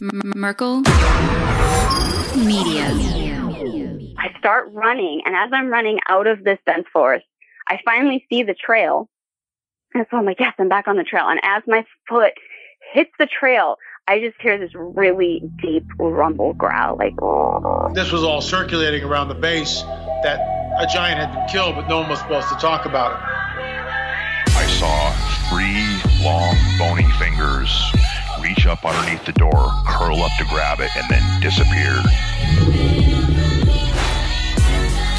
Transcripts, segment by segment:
Merkel Media. I start running, and as I'm running out of this dense forest, I finally see the trail. And so I'm like, yes, I'm back on the trail. And as my foot hits the trail, I just hear this really deep rumble growl, like. Oh. This was all circulating around the base that a giant had been killed, but no one was supposed to talk about it. I saw three long, bony fingers reach up underneath the door, curl up to grab it, and then disappear.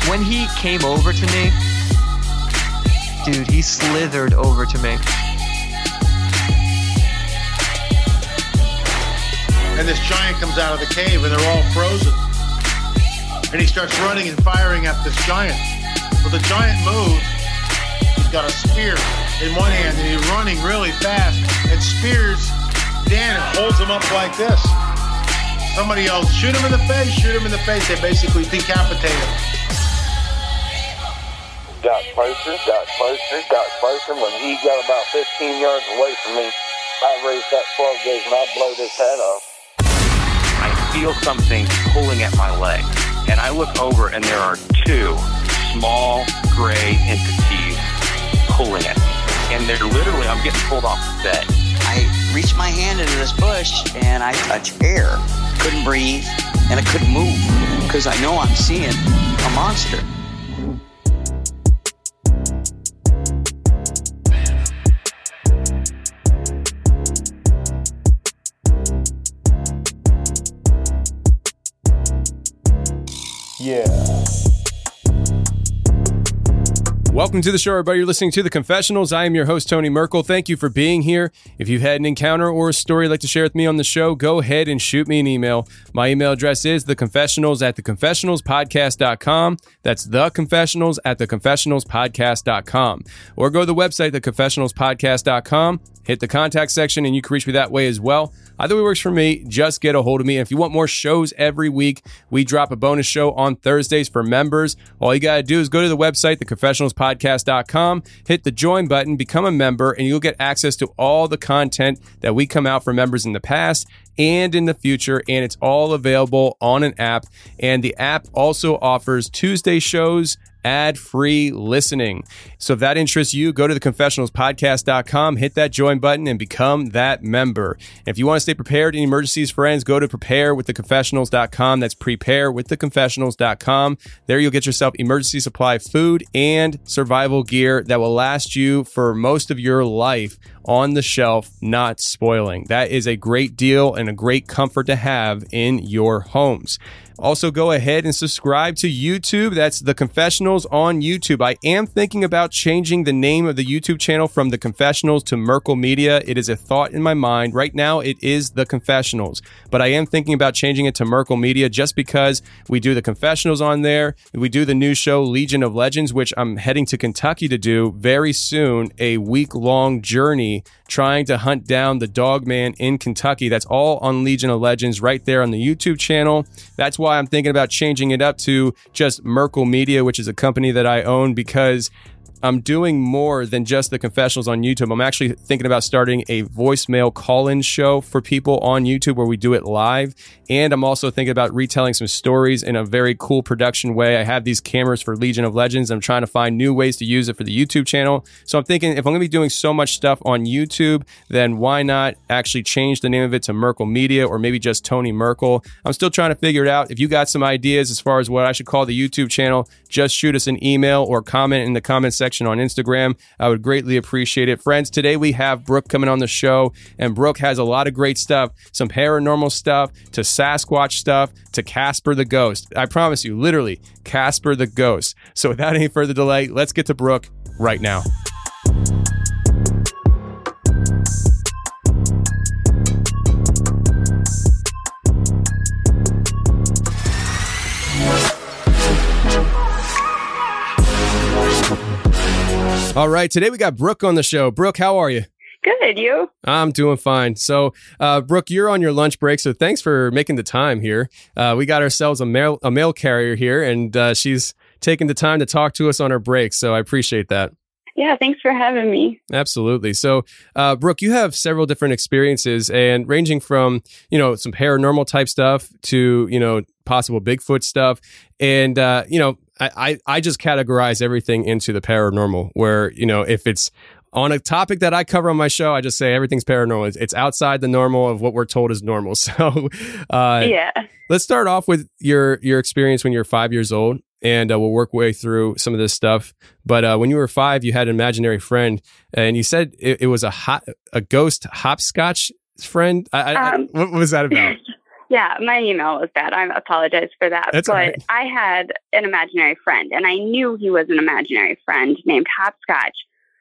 When he came over to me, dude, he slithered over to me. And this giant comes out of the cave, and they're all frozen. And he starts running and firing at this giant. Well, the giant moves. He's got a spear in one hand, and he's running really fast and spears Dan and holds him up like this. Somebody else, shoot him in the face, shoot him in the face. They basically decapitate him. Got closer, got closer, got closer. When he got about 15 yards away from me, I raised that 12 gauge and I blowed his head off. I feel something pulling at my leg, and I look over, and there are two small gray entities pulling at me. And they're literally, I'm getting pulled off the bed. I reach my hand into this bush and I touch air. Couldn't breathe and I couldn't move because I know I'm seeing a monster. Yeah. Welcome to the show, everybody. You're listening to The Confessionals. I am your host, Tony Merkel. Thank you for being here. If you've had an encounter or a story you'd like to share with me on the show, go ahead and shoot me an email. My email address is theconfessionals at theconfessionalspodcast.com. That's theconfessionals at theconfessionalspodcast.com. Or go to the website, theconfessionalspodcast.com, hit the contact section, and you can reach me that way as well. Either way works for me. Just get a hold of me. And if you want more shows every week, we drop a bonus show on Thursdays for members. All you got to do is go to the website, theconfessionalspodcast.com, hit the join button, become a member, and you'll get access to all the content that we come out for members in the past and in the future. And it's all available on an app. And the app also offers Tuesday shows ad free listening. So if that interests you, go to theconfessionalspodcast.com, hit that join button, and become that member. And if you want to stay prepared in emergencies, friends, go to preparewiththeconfessionals.com. That's preparewiththeconfessionals.com. There you'll get yourself emergency supply food and survival gear that will last you for most of your life on the shelf, not spoiling. That is a great deal and a great comfort to have in your homes. Also, go ahead and subscribe to YouTube. That's The Confessionals on YouTube. I am thinking about changing the name of the YouTube channel from The Confessionals to Merkel Media. It is a thought in my mind. Right now, it is The Confessionals, but I am thinking about changing it to Merkel Media just because we do The Confessionals on there. We do the new show Legion of Legends, which I'm heading to Kentucky to do very soon, a week long journey trying to hunt down the dog man in Kentucky. That's all on Legion of Legends right there on the YouTube channel. That's why I'm thinking about changing it up to just Merkel Media, which is a company that I own because I'm doing more than just the confessionals on YouTube. I'm actually thinking about starting a voicemail call in show for people on YouTube where we do it live. And I'm also thinking about retelling some stories in a very cool production way. I have these cameras for Legion of Legends. I'm trying to find new ways to use it for the YouTube channel. So I'm thinking if I'm going to be doing so much stuff on YouTube, then why not actually change the name of it to Merkel Media or maybe just Tony Merkel? I'm still trying to figure it out. If you got some ideas as far as what I should call the YouTube channel, just shoot us an email or comment in the comment section on Instagram. I would greatly appreciate it. Friends, today we have Brooke coming on the show, and Brooke has a lot of great stuff some paranormal stuff to Sasquatch stuff to Casper the Ghost. I promise you, literally, Casper the Ghost. So without any further delay, let's get to Brooke right now. All right, today we got Brooke on the show. Brooke, how are you? Good, you? I'm doing fine. So, uh, Brooke, you're on your lunch break, so thanks for making the time here. Uh, we got ourselves a mail a mail carrier here, and uh, she's taking the time to talk to us on her break. So I appreciate that. Yeah, thanks for having me. Absolutely. So, uh, Brooke, you have several different experiences, and ranging from you know some paranormal type stuff to you know possible Bigfoot stuff, and uh, you know I, I I just categorize everything into the paranormal. Where you know if it's on a topic that I cover on my show, I just say everything's paranormal. It's, outside the normal of what we're told is normal. So, uh, Yeah. let's start off with your your experience when you're five years old, and uh, we'll work way through some of this stuff. But uh, when you were five, you had an imaginary friend, and you said it, it was a hot, a ghost hopscotch friend. I, I, Um, what was that about? Yeah, my email was bad. I apologize for that. That's but right. I had an imaginary friend, and I knew he was an imaginary friend named Hopscotch,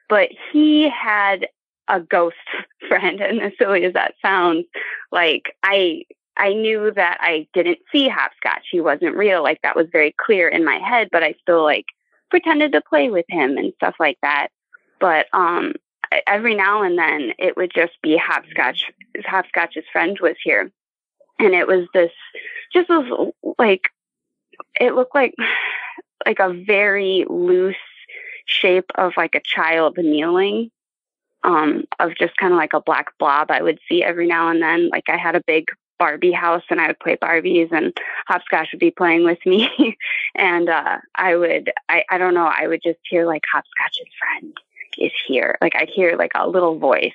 but he had a ghost friend. And as silly as that sounds, like I. I knew that I didn't see Hopscotch. He wasn't real. Like that was very clear in my head, but I still like pretended to play with him and stuff like that. But um every now and then it would just be Hopscotch. Hopscotch's friend was here and it was this just was like it looked like like a very loose shape of like a child kneeling um of just kind of like a black blob i would see every now and then. Like i had a big barbie house and i would play barbies and hopscotch would be playing with me. And uh i would i i don't know i would just hear like hopscotch's friend is here. Like i'd hear like a little voice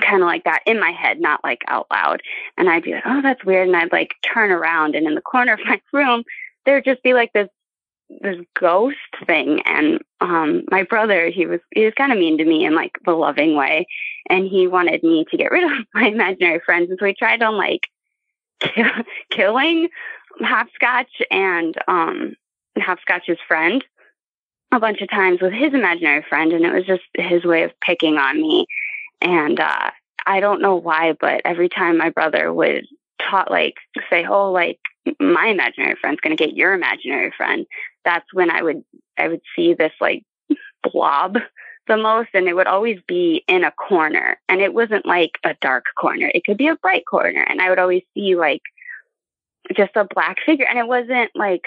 kind of like that in my head, not like out loud. And I'd be like, oh, that's weird. And I'd like turn around and in the corner of my room, there'd just be like this this ghost thing. And um my brother, he was he was kind of mean to me in like the loving way. And he wanted me to get rid of my imaginary friends. And so he tried on like kill, killing Hopscotch and um Hopscotch's friend a bunch of times with his imaginary friend and it was just his way of picking on me and uh I don't know why, but every time my brother would talk like say, Oh, like my imaginary friend's gonna get your imaginary friend, that's when I would I would see this like blob the most and it would always be in a corner and it wasn't like a dark corner. It could be a bright corner and I would always see like just a black figure and it wasn't like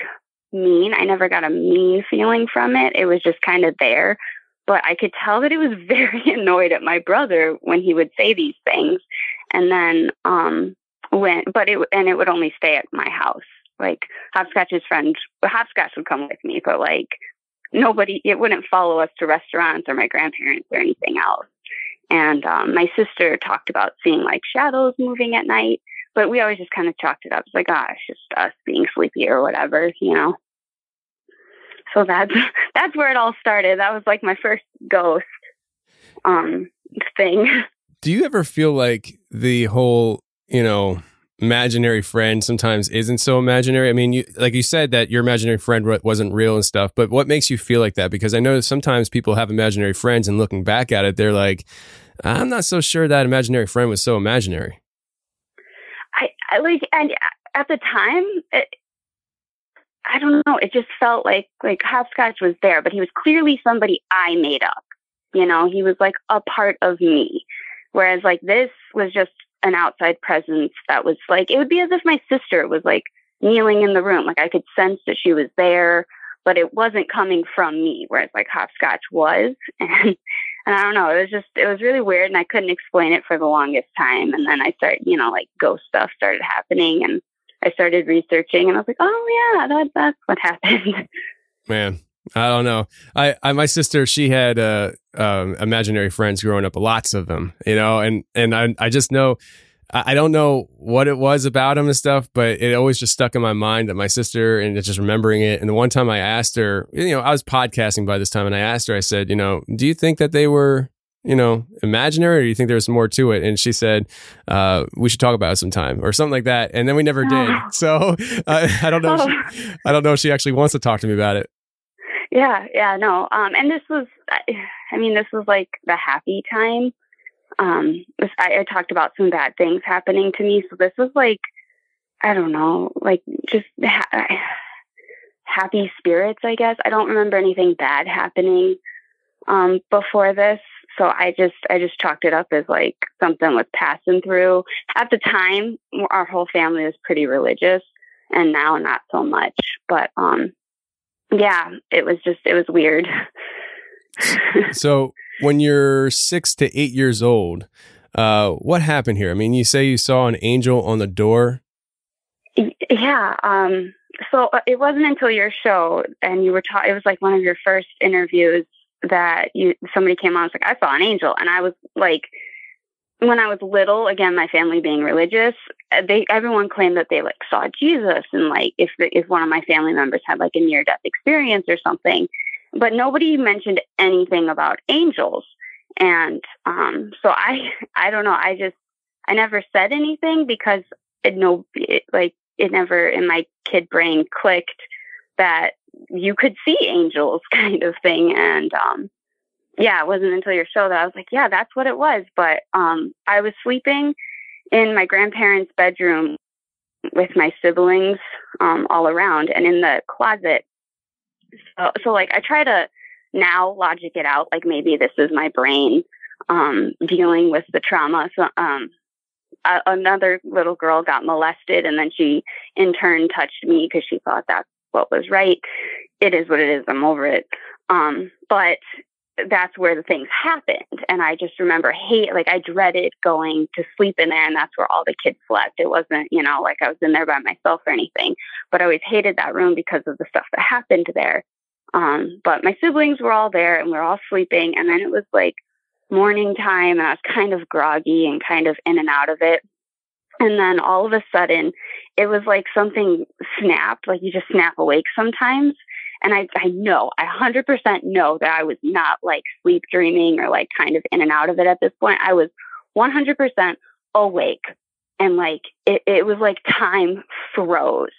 mean. I never got a mean feeling from it. It was just kind of there. But I could tell that it was very annoyed at my brother when he would say these things. And then um when but it and it would only stay at my house. Like Hopscotch's friend Hopscotch would come with me, but like nobody it wouldn't follow us to restaurants or my grandparents or anything else. And um my sister talked about seeing like shadows moving at night, but we always just kind of chalked it up. It's like, ah, it's just us being sleepy or whatever, you know. So that's that's where it all started. That was like my first ghost um thing. Do you ever feel like the whole, you know, imaginary friend sometimes isn't so imaginary? I mean, you, like you said that your imaginary friend wasn't real and stuff, but what makes you feel like that? Because I know sometimes people have imaginary friends and looking back at it, they're like, I'm not so sure that imaginary friend was so imaginary. I, I like and at the time it, I don't know, it just felt like like Hopscotch was there, but he was clearly somebody I made up. You know, he was like a part of me. Whereas like this was just an outside presence that was like it would be as if my sister was like kneeling in the room. Like I could sense that she was there, but it wasn't coming from me, whereas like Hopscotch was. And and I don't know, it was just it was really weird and I couldn't explain it for the longest time. And then I started, you know, like ghost stuff started happening and I started researching and I was like, Oh yeah, that that's what happened. Man, I don't know. I, I my sister, she had uh, um, imaginary friends growing up, lots of them, you know, and and I I just know. I don't know what it was about them and stuff, but it always just stuck in my mind that my sister and just remembering it. And the one time I asked her, you know, I was podcasting by this time, and I asked her, I said, you know, do you think that they were, you know, imaginary, or do you think there's more to it? And she said, uh, we should talk about it sometime, or something like that. And then we never did. So uh, I don't know. If she, I don't know if she actually wants to talk to me about it. Yeah, yeah, no. Um, and this was, I- I mean, this was like the happy time. Um, this, I, I talked about some bad things happening to me, so this was like, I don't know, like just ha- happy spirits, I guess. I don't remember anything bad happening um, before this, so I just, I just chalked it up as like something was passing through. At the time, our whole family was pretty religious, and now not so much. But um, yeah, it was just it was weird. So when you're six to eight years old, uh, what happened here? I mean, you say you saw an angel on the door. Yeah. Um, so uh, it wasn't until your show and you were taught, it was like one of your first interviews that you, somebody came on and was like, I saw an angel. And I was like, when I was little, again, my family being religious, uh, they, everyone claimed that they like saw Jesus. And like, if, if one of my family members had like a near death experience or something, but nobody mentioned anything about angels. And, um, so I, I don't know. I just, I never said anything because it no, it, like, it never in my kid brain clicked that you could see angels kind of thing. And, um, yeah, it wasn't until your show that I was like, yeah, that's what it was. But, um, I was sleeping in my grandparents' bedroom with my siblings, um, all around and in the closet. So, so like I try to now logic it out. Like maybe this is my brain, um, dealing with the trauma. So, um, a- another little girl got molested and then she in turn touched me because she thought that's what was right. It is what it is. I'm over it. Um, but that's where the things happened. And I just remember hate, like I dreaded going to sleep in there and that's where all the kids slept. It wasn't, you know, like I was in there by myself or anything, but I always hated that room because of the stuff that happened there. Um, but my siblings were all there and we were all sleeping. And then it was like morning time and I was kind of groggy and kind of in and out of it. And then all of a sudden it was like something snapped, like you just snap awake sometimes. And I, I know, I 100% know that I was not like sleep dreaming or like kind of in and out of it at this point. I was 100% awake. And like, it, it was like time froze.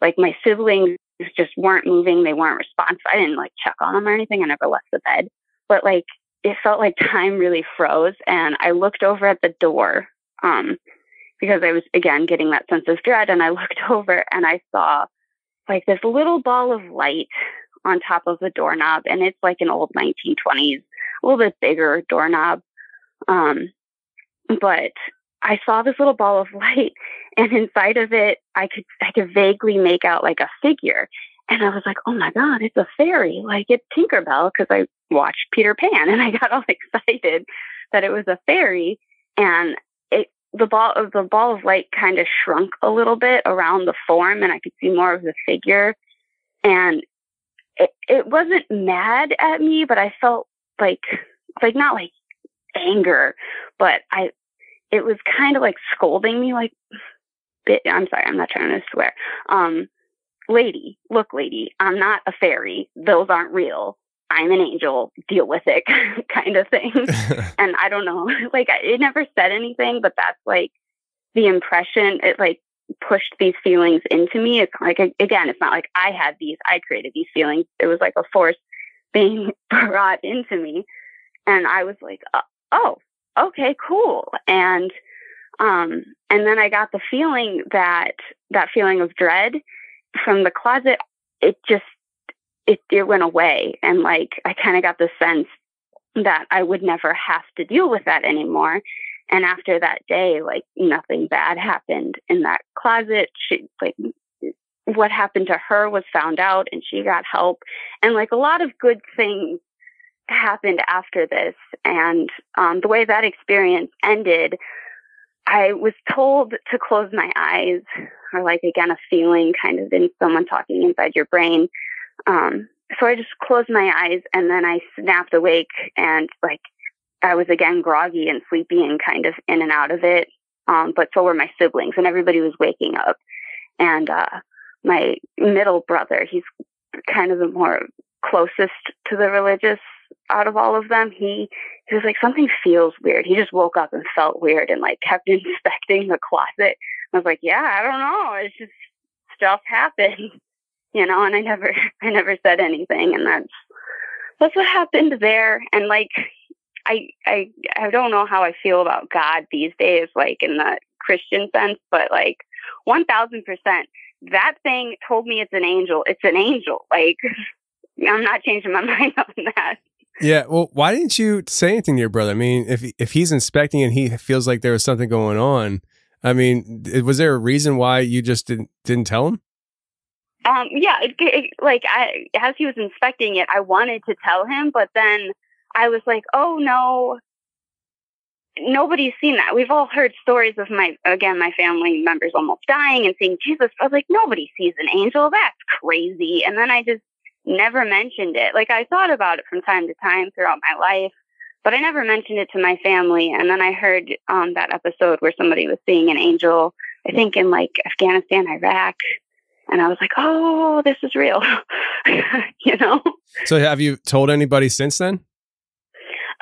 Like my siblings just weren't moving. They weren't responsive. I didn't like check on them or anything. I never left the bed, but like, it felt like time really froze. And I looked over at the door, um, because I was again getting that sense of dread. And I looked over and I saw like this little ball of light on top of the doorknob. And it's like an old 1920s, a little bit bigger doorknob. Um, but I saw this little ball of light and inside of it, I could, I could vaguely make out like a figure. And I was like, oh my God, it's a fairy. Like it's Tinkerbell because I watched Peter Pan and I got all excited that it was a fairy. And the ball of the ball of light kind of shrunk a little bit around the form and I could see more of the figure. And it, it wasn't mad at me, but I felt like, like not like anger, but I, it was kind of like scolding me, like, bit, I'm sorry, I'm not trying to swear. Um, lady, look, lady, I'm not a fairy. Those aren't real. I'm an angel. Deal with it, kind of thing. and I don't know, like, it never said anything, but that's like the impression it like pushed these feelings into me. It's like, again, it's not like I had these, I created these feelings. It was like a force being brought into me. And I was like, oh, okay, cool. And, um, and then I got the feeling that that feeling of dread from the closet, it just, it, it went away. And like, I kind of got the sense that I would never have to deal with that anymore. And after that day, like nothing bad happened in that closet. She, like, what happened to her was found out and she got help. And like a lot of good things happened after this. And um, the way that experience ended, I was told to close my eyes, or like again, a feeling kind of in someone talking inside your brain. Um, so I just closed my eyes and then I snapped awake and like I was again groggy and sleepy and kind of in and out of it. Um, but so were my siblings and everybody was waking up. And, uh, my middle brother, he's kind of the more closest to the religious out of all of them. He, he was like, something feels weird. He just woke up and felt weird and like kept inspecting the closet. I was like, yeah, I don't know. It's just stuff happened, you know, and I never, I never said anything. And that's, that's what happened there. And like, I, I, I don't know how I feel about God these days, like in the Christian sense, but like 1000%, that thing told me it's an angel. It's an angel. Like, I'm not changing my mind on that. Yeah, well, why didn't you say anything to your brother? I mean, if if he's inspecting and he feels like there was something going on, I mean, was there a reason why you just didn't didn't tell him? Um, yeah, it, it, like I, as he was inspecting it, I wanted to tell him, but then I was like, oh no, nobody's seen that. We've all heard stories of my, again, my family members almost dying and seeing Jesus. I was like, nobody sees an angel. That's crazy. And then I just never mentioned it. Like I thought about it from time to time throughout my life, but I never mentioned it to my family. And then I heard um, that episode where somebody was seeing an angel, I think in like Afghanistan, Iraq. And I was like, oh, this is real, you know? So have you told anybody since then?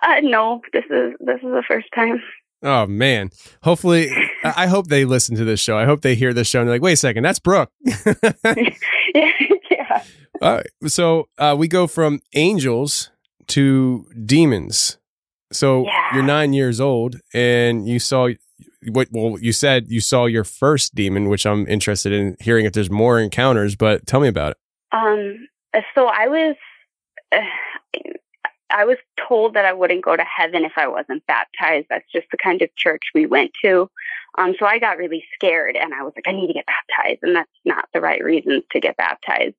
Uh, no, this is this is the first time. Oh man! Hopefully, I hope they listen to this show. I hope they hear this show and they're like, "Wait a second, that's Brooke." yeah. All right. So uh, we go from angels to demons. So Yeah. you're nine years old, and you saw what? Well, you said you saw your first demon, which I'm interested in hearing if there's more encounters. But tell me about it. Um. So I was, uh, I was told that I wouldn't go to heaven if I wasn't baptized. That's just the kind of church we went to. Um. So I got really scared, and I was like, I need to get baptized, and that's not the right reasons to get baptized.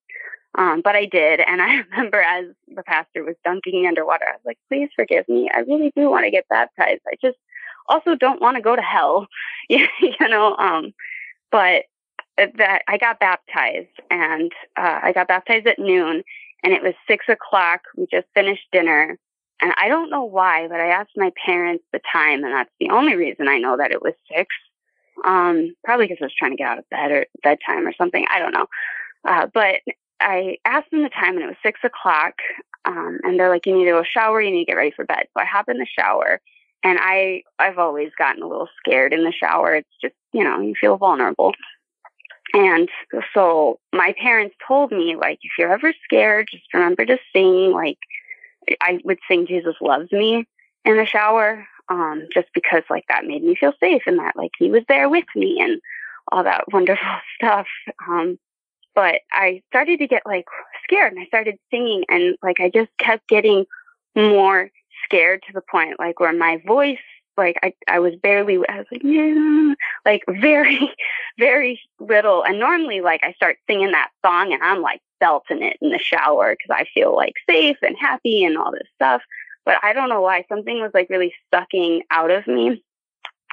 Um, but I did, and I remember as the pastor was dunking me underwater, I was like, "Please forgive me. I really do want to get baptized. I just also don't want to go to hell, you know." Um, but that I got baptized, and uh, I got baptized at noon, and it was six o'clock. We just finished dinner, and I don't know why, but I asked my parents the time, and that's the only reason I know that it was six. Um, probably because I was trying to get out of bed or bedtime or something. I don't know. Uh, but I asked them the time and it was six o'clock. Um, and they're like, you need to go shower, you need to get ready for bed. So I hop in the shower and I, I've always gotten a little scared in the shower. It's just, you know, you feel vulnerable. And so my parents told me, like, if you're ever scared, just remember to sing. Like, I would sing Jesus Loves Me in the shower, um, just because, like, that made me feel safe and that, like, he was there with me and all that wonderful stuff. Um, but I started to get like scared and I started singing and like I just kept getting more scared to the point like where my voice like I, I was barely I was like yeah, like very very little. And normally like I start singing that song and I'm like belting it in the shower because I feel like safe and happy and all this stuff. But I don't know why something was like really sucking out of me.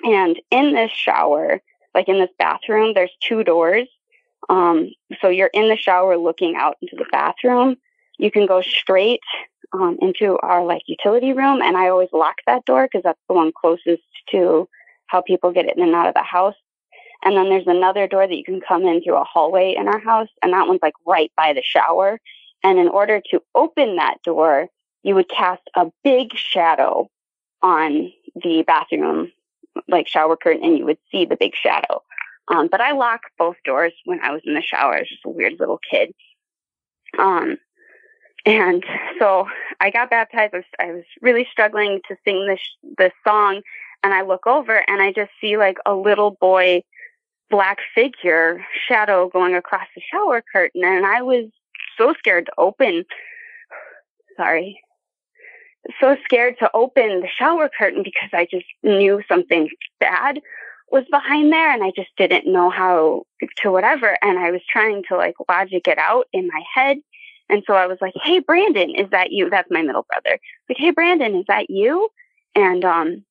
And in this shower like in this bathroom there's two doors. Um, so you're in the shower looking out into the bathroom. You can go straight um, into our like utility room, and I always lock that door because that's the one closest to how people get in and out of the house. And then there's another door that you can come in through a hallway in our house, and that one's like right by the shower. And in order to open that door, you would cast a big shadow on the bathroom, like shower curtain, and you would see the big shadow. Um, but I locked both doors when I was in the shower. I was just a weird little kid. Um, and so I got baptized. I was, I was really struggling to sing this this song, and I look over and I just see like a little boy, black figure shadow going across the shower curtain, and I was so scared to open. Sorry. So scared to open the shower curtain because I just knew something bad was behind there and I just didn't know how to whatever. And I was trying to like logic it out in my head. And so I was like, Hey, Brandon, is that you? That's my middle brother. Like, Hey, Brandon, is that you? And, um,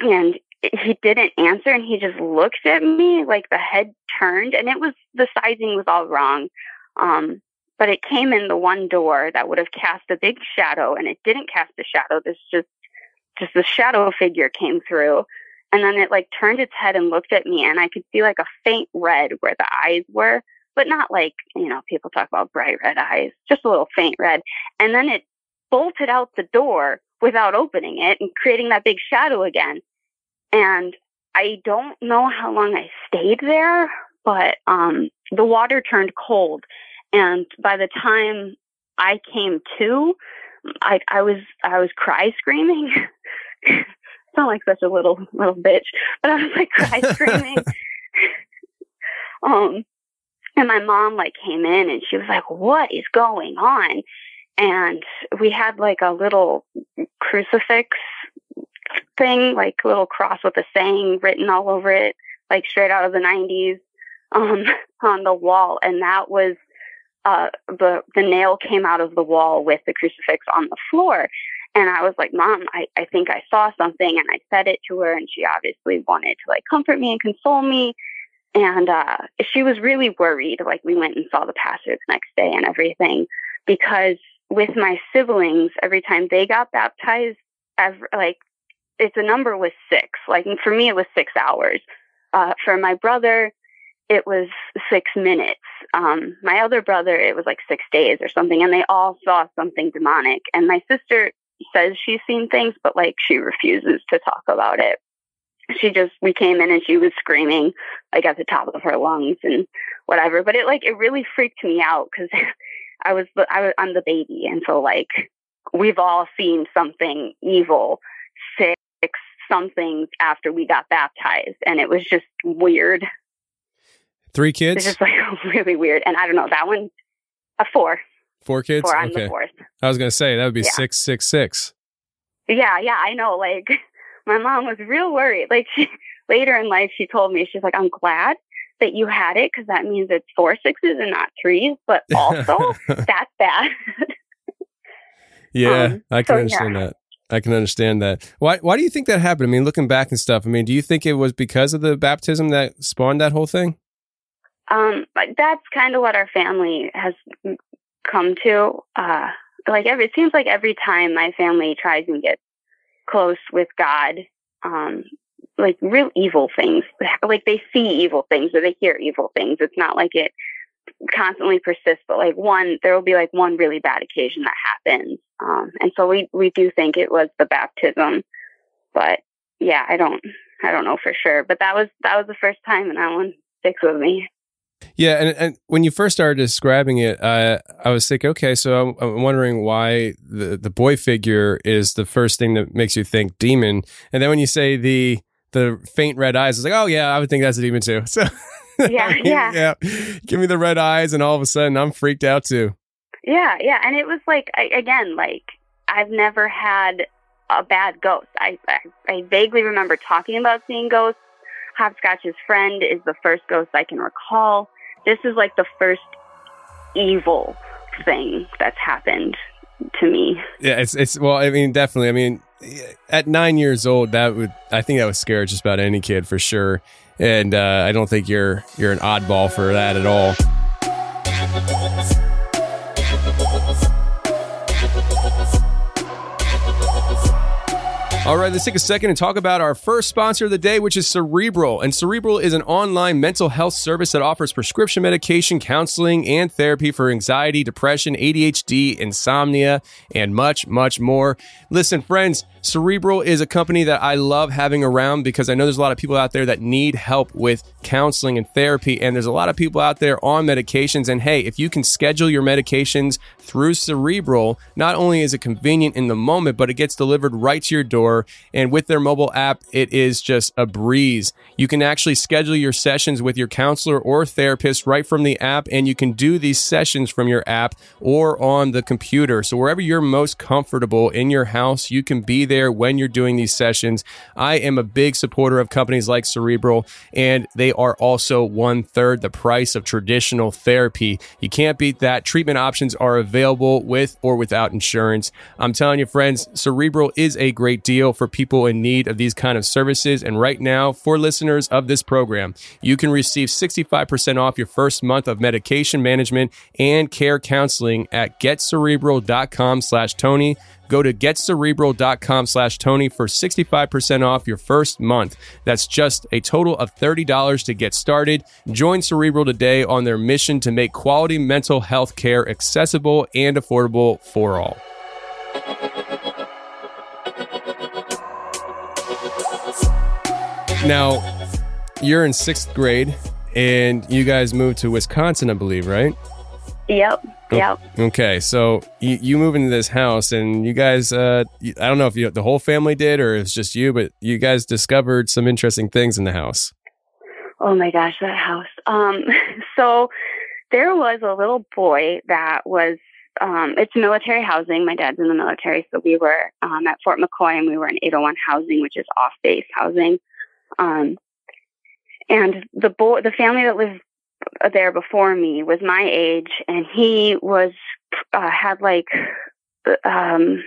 and he didn't answer and he just looked at me like the head turned and it was, the sizing was all wrong. Um, but it came in the one door that would have cast a big shadow and it didn't cast a shadow. This just, just the shadow figure came through and then it like turned its head and looked at me and I could see like a faint red where the eyes were, but not like, you know, people talk about bright red eyes, just a little faint red. And then it bolted out the door without opening it and creating that big shadow again. And I don't know how long I stayed there, but um the water turned cold and by the time I came to, I I was I was cry screaming. sound like such a little little bitch, but I was like cry screaming. um, and my mom like came in and she was like, "What is going on?" And we had like a little crucifix thing, like little cross with a saying written all over it, like straight out of the '90s. um, on the wall, and that was uh, the the nail came out of the wall with the crucifix on the floor. And I was like, Mom, I, I think I saw something. And I said it to her, and she obviously wanted to like comfort me and console me. And uh, she was really worried. Like, we went and saw the pastor the next day and everything, because with my siblings, every time they got baptized, every, like, it's a number was six. Like, for me, it was six hours. Uh, for my brother, it was six minutes. Um, my other brother, it was like six days or something, and they all saw something demonic. And my sister says she's seen things, but like she refuses to talk about it. She just, we came in and she was screaming like at the top of her lungs and whatever. But it like, it really freaked me out because I was, the, I was, I'm the baby. And so like, we've all seen something evil, six something after we got baptized. And it was just weird. Three kids? It's just like really weird. And I don't know, that one, a four. Four kids? Four, I'm okay. the fourth. I was going to say that would be Yeah. six, six, six. Yeah, yeah, I know. Like, my mom was real worried. Like, she, later in life, she told me, she's like, I'm glad that you had it because that means it's four sixes and not threes, but also that's bad. Yeah, Um, I can so, understand yeah. that. I can understand that. Why? Why do you think that happened? I mean, looking back and stuff. I mean, do you think it was because of the baptism that spawned that whole thing? um, but that's kind of what our family has come to. Uh, like, every, it seems like every time my family tries and gets close with God, um, like real evil things, like they see evil things or they hear evil things. It's not like it constantly persists, but like one, there will be like one really bad occasion that happens. Um, and so we, we do think it was the baptism, but yeah, I don't, I don't know for sure, but that was, that was the first time and that one sticks with me. Yeah, and, and when you first started describing it, uh, I was thinking, okay, so I'm, I'm wondering why the the boy figure is the first thing that makes you think demon, and then when you say the the faint red eyes, it's like, oh yeah, I would think that's a demon too. So Yeah, yeah. give me the red eyes, and all of a sudden I'm freaked out too. Yeah, yeah, and it was like I, again, like I've never had a bad ghost. I, I I vaguely remember talking about seeing ghosts. Hopscotch's friend is the first ghost I can recall. This is like the first evil thing that's happened to me. Yeah, it's it's well, I mean, definitely. I mean, at nine years old, that would I think that would scare just about any kid for sure. And uh, I don't think you're you're an oddball for that at all. All right, let's take a second and talk about our first sponsor of the day, which is Cerebral. And Cerebral is an online mental health service that offers prescription medication, counseling, and therapy for anxiety, depression, ADHD, insomnia, and much, much more. Listen, friends, Cerebral is a company that I love having around because I know there's a lot of people out there that need help with counseling and therapy. And there's a lot of people out there on medications. And hey, if you can schedule your medications through Cerebral, not only is it convenient in the moment, but it gets delivered right to your door. And with their mobile app, it is just a breeze. You can actually schedule your sessions with your counselor or therapist right from the app. And you can do these sessions from your app or on the computer. So wherever you're most comfortable in your house, you can be there when you're doing these sessions. I am a big supporter of companies like Cerebral, and they are also one third the price of traditional therapy. You can't beat that. Treatment options are available with or without insurance. I'm telling you, friends, Cerebral is a great deal for people in need of these kind of services. And right now, for listeners of this program, you can receive 65% off your first month of medication management and care counseling at getcerebral.com slash Tony. Go to getcerebral.com slash Tony for 65% off your first month. That's just a total of $30 to get started. Join Cerebral today on their mission to make quality mental health care accessible and affordable for all. Now, you're in sixth grade and you guys moved to Wisconsin, I believe, right? Yep, yep. Okay, so you, you move into this house, and you guys, uh, I don't know if you, the whole family did or it's just you, but you guys discovered some interesting things in the house. Oh my gosh, that house. Um, so there was a little boy that was, um, it's military housing. My dad's in the military. So we were, um, at Fort McCoy and we were in 801 housing, which is off base housing. Um, and the boy, the family that lived there before me was my age, and he was uh, had like um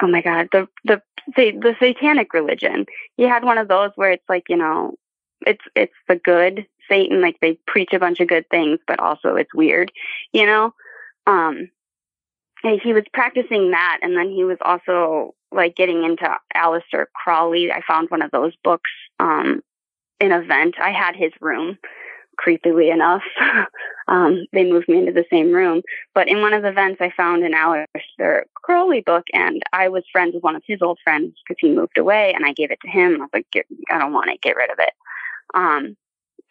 oh my god the the the, the satanic religion. He had one of those where it's like you know it's it's the good Satan like they preach a bunch of good things, but also it's weird, you know. Um, and he was practicing that, and then he was also like getting into Aleister Crowley. I found one of those books um, in a vent. I had his room, creepily enough. um, they moved me into the same room. But in one of the vents, I found an Aleister Crowley book, and I was friends with one of his old friends because he moved away, and I gave it to him. I was like, I don't want it, get rid of it. Um,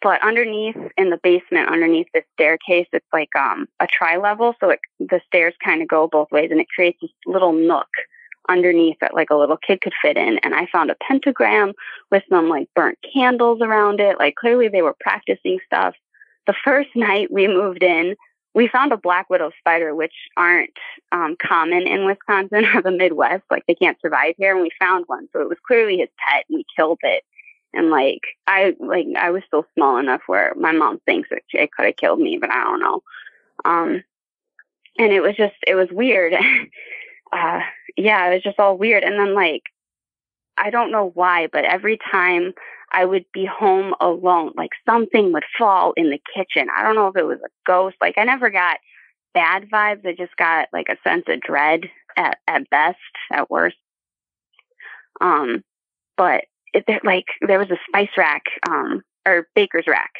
but underneath in the basement, underneath the staircase, it's like um, a tri level. So it, the stairs kind of go both ways and it creates this little nook underneath that like a little kid could fit in. And I found a pentagram with some like burnt candles around it. Like clearly they were practicing stuff. The first night we moved in, we found a black widow spider, which aren't um, common in Wisconsin or the Midwest. Like they can't survive here. And we found one. So it was clearly his pet and we killed it. And like I like I was still small enough where my mom thinks that it could have killed me, but I don't know. Um, and it was just it was weird. uh, yeah, it was just all weird. And then like, I don't know why, but every time I would be home alone, like something would fall in the kitchen. I don't know if it was a ghost. Like I never got bad vibes. I just got like a sense of dread at, at best, at worst. Um, but it, like there was a spice rack, um, or baker's rack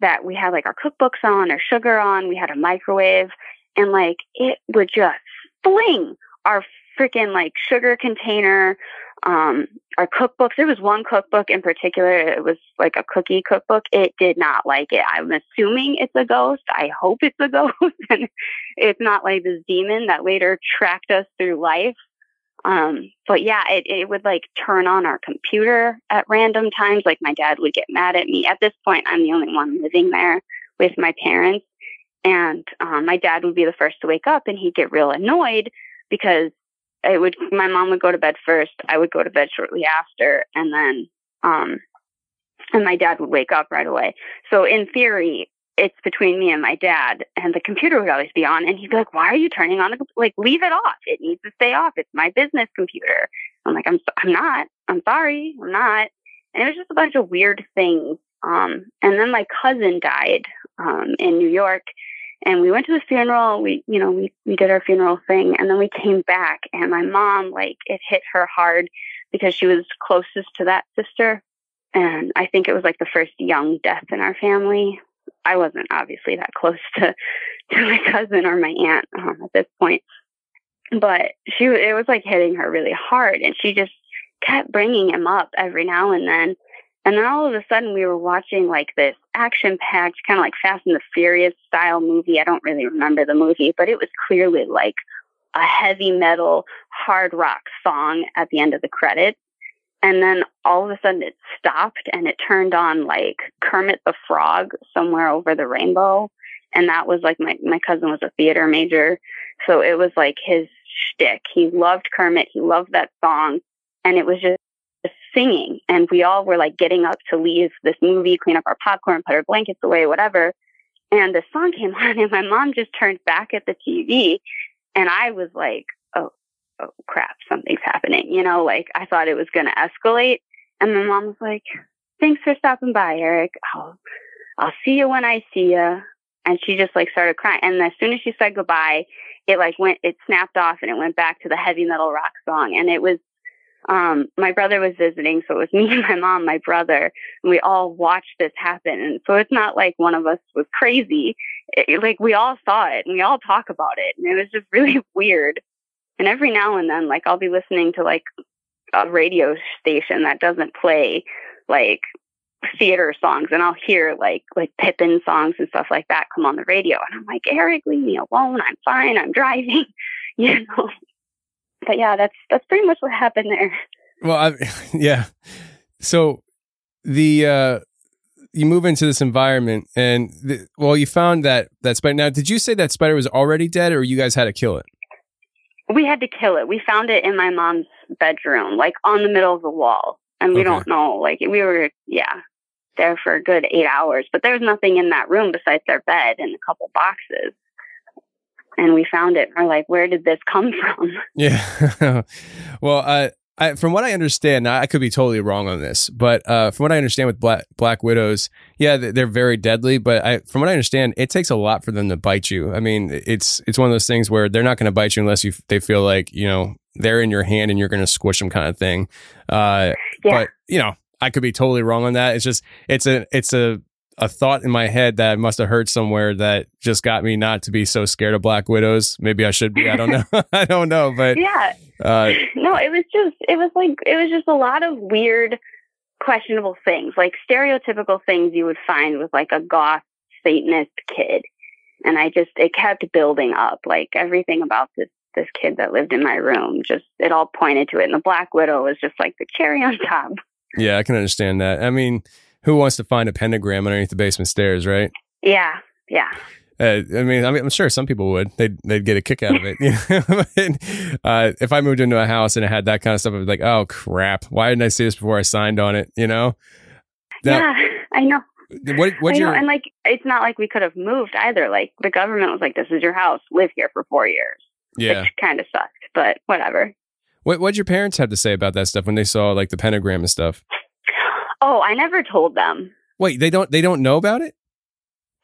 that we had like our cookbooks on or sugar on. We had a microwave and like it would just fling our freaking like sugar container, um, our cookbooks. There was one cookbook in particular. It was like a cookie cookbook. It did not like it. I'm assuming it's a ghost. I hope it's a ghost and it's not like this demon that later tracked us through life. Um, but yeah, it, it would like turn on our computer at random times. Like my dad would get mad at me. At this point, I'm the only one living there with my parents. And um, my dad would be the first to wake up and he'd get real annoyed because it would my mom would go to bed first i would go to bed shortly after and then um and my dad would wake up right away. So in theory it's between me and my dad and the computer would always be on and he'd be like why are you turning on the like leave it off. It needs to stay off. It's my business computer. I'm like i'm i'm not. I'm sorry. I'm not. And it was just a bunch of weird things. Um and then my cousin died um in new york and we went to the funeral. We you know we we did our funeral thing. And then we came back and my mom like it hit her hard because she was closest to that sister. And i think it was like the first young death in our family. I wasn't obviously that close to to my cousin or my aunt um, at this point. But she it was like hitting her really hard. And she just kept bringing him up every now and then and then all of a sudden, we were watching like this action packed, kind of like Fast and the Furious style movie. I don't really remember the movie, but it was clearly like a heavy metal, hard rock song at the end of the credits. And then all of a sudden it stopped and it turned on like Kermit the Frog somewhere over the rainbow. And that was like my, my cousin was a theater major. So it was like his shtick. He loved Kermit. He loved that song. And it was just singing and we all were like getting up to leave this movie, clean up our popcorn, put our blankets away, whatever. And the song came on and my mom just turned back at the TV and I was like, oh, oh crap, something's happening. You know, like I thought it was going to escalate. And my mom was like, thanks for stopping by, Eric. I'll, I'll see you when I see you. And she just like started crying. And as soon as she said goodbye, it like went, it snapped off and it went back to the heavy metal rock song. And it was um, my brother was visiting, so it was me, and my mom, my brother, and we all watched this happen. And so it's not like one of us was crazy. It, like we all saw it and we all talk about it. And it was just really weird. And every now and then, like I'll be listening to like a radio station that doesn't play like theater songs and I'll hear like like Pippin songs and stuff like that come on the radio and I'm like, Eric, leave me alone. I'm fine. I'm driving. You know but yeah, that's that's pretty much what happened there. Well, I, yeah. So the uh you move into this environment and the, well you found that that spider now did you say that spider was already dead or you guys had to kill it we had to kill it we found it in my mom's bedroom like on the middle of the wall and we okay. don't know like we were yeah there for a good eight hours, but there was nothing in that room besides their bed and a couple boxes. And we found it. And we're like, where did this come from? Yeah. well, uh, I, from what I understand, I could be totally wrong on this, but uh, from what I understand with black black widows, yeah, they- they're very deadly. But I, from what I understand, it takes a lot for them to bite you. I mean, it's it's one of those things where they're not going to bite you unless you they feel like you know they're in your hand and you're going to squish them, kind of thing. Uh, Yeah. But you know, I could be totally wrong on that. It's just it's a it's a a thought in my head that I must have heard somewhere that just got me not to be so scared of black widows. Maybe I should be. I don't know. I don't know, but yeah. uh, no, it was just it was like it was just a lot of weird, questionable things, like stereotypical things you would find with like a goth Satanist kid. And I just it kept building up. Like everything about this this kid that lived in my room, just it all pointed to it. And the Black Widow was just like the cherry on top. Yeah, I can understand that. I mean, who wants to find a pentagram underneath the basement stairs, right? Yeah, yeah. Uh, I mean, I mean, I'm sure some people would. They'd they'd get a kick out of it. You know? But, uh, if I moved into a house and it had that kind of stuff, I'd be like, oh crap, why didn't I see this before I signed on it? You know? Now, yeah, I know. What know, your and like it's not like we could have moved either. Like the government was like, "This is your house. Live here for four years," yeah? which kind of sucked, but whatever. What what'd your parents have to say about that stuff when they saw like the pentagram and stuff? Oh, I never told them. Wait, they don't they don't know about it?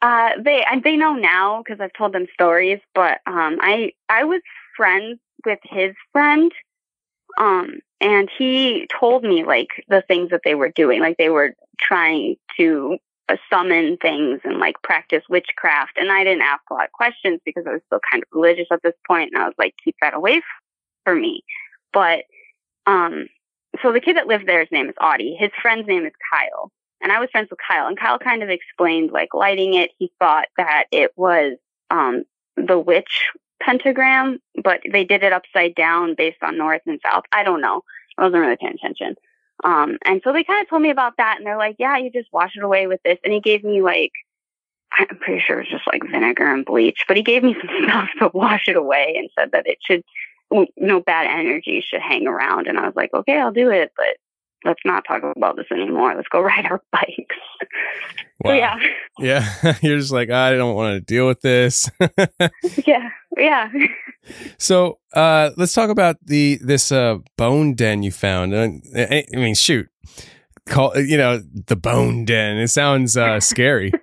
Uh, they and they know now because I've told them stories. But um, I I was friends with his friend, um, and he told me like the things that they were doing, like they were trying to uh, summon things and like practice witchcraft. And I didn't ask a lot of questions because I was still kind of religious at this point, and I was like, keep that away f- for me. But um, so the kid that lived there, his name is Audie. His friend's name is Kyle and I was friends with Kyle, and Kyle kind of explained like lighting it. He thought that it was um, the witch pentagram, but they did it upside down based on north and south. I don't know. I wasn't really paying attention. Um, and so they kind of told me about that, and they're like, "Yeah, you just wash it away with this." And he gave me like, I'm pretty sure it was just like vinegar and bleach, but he gave me some stuff to wash it away and said that it should, no bad energy should hang around. And I was like, "Okay, I'll do it," but let's not talk about this anymore. Let's go ride our bikes. Wow. So yeah, Yeah, you're just like I don't want to deal with this. yeah, yeah. so uh, let's talk about the this uh, bone den you found. Uh, I, I mean, shoot, call you know the bone den. It sounds uh, scary.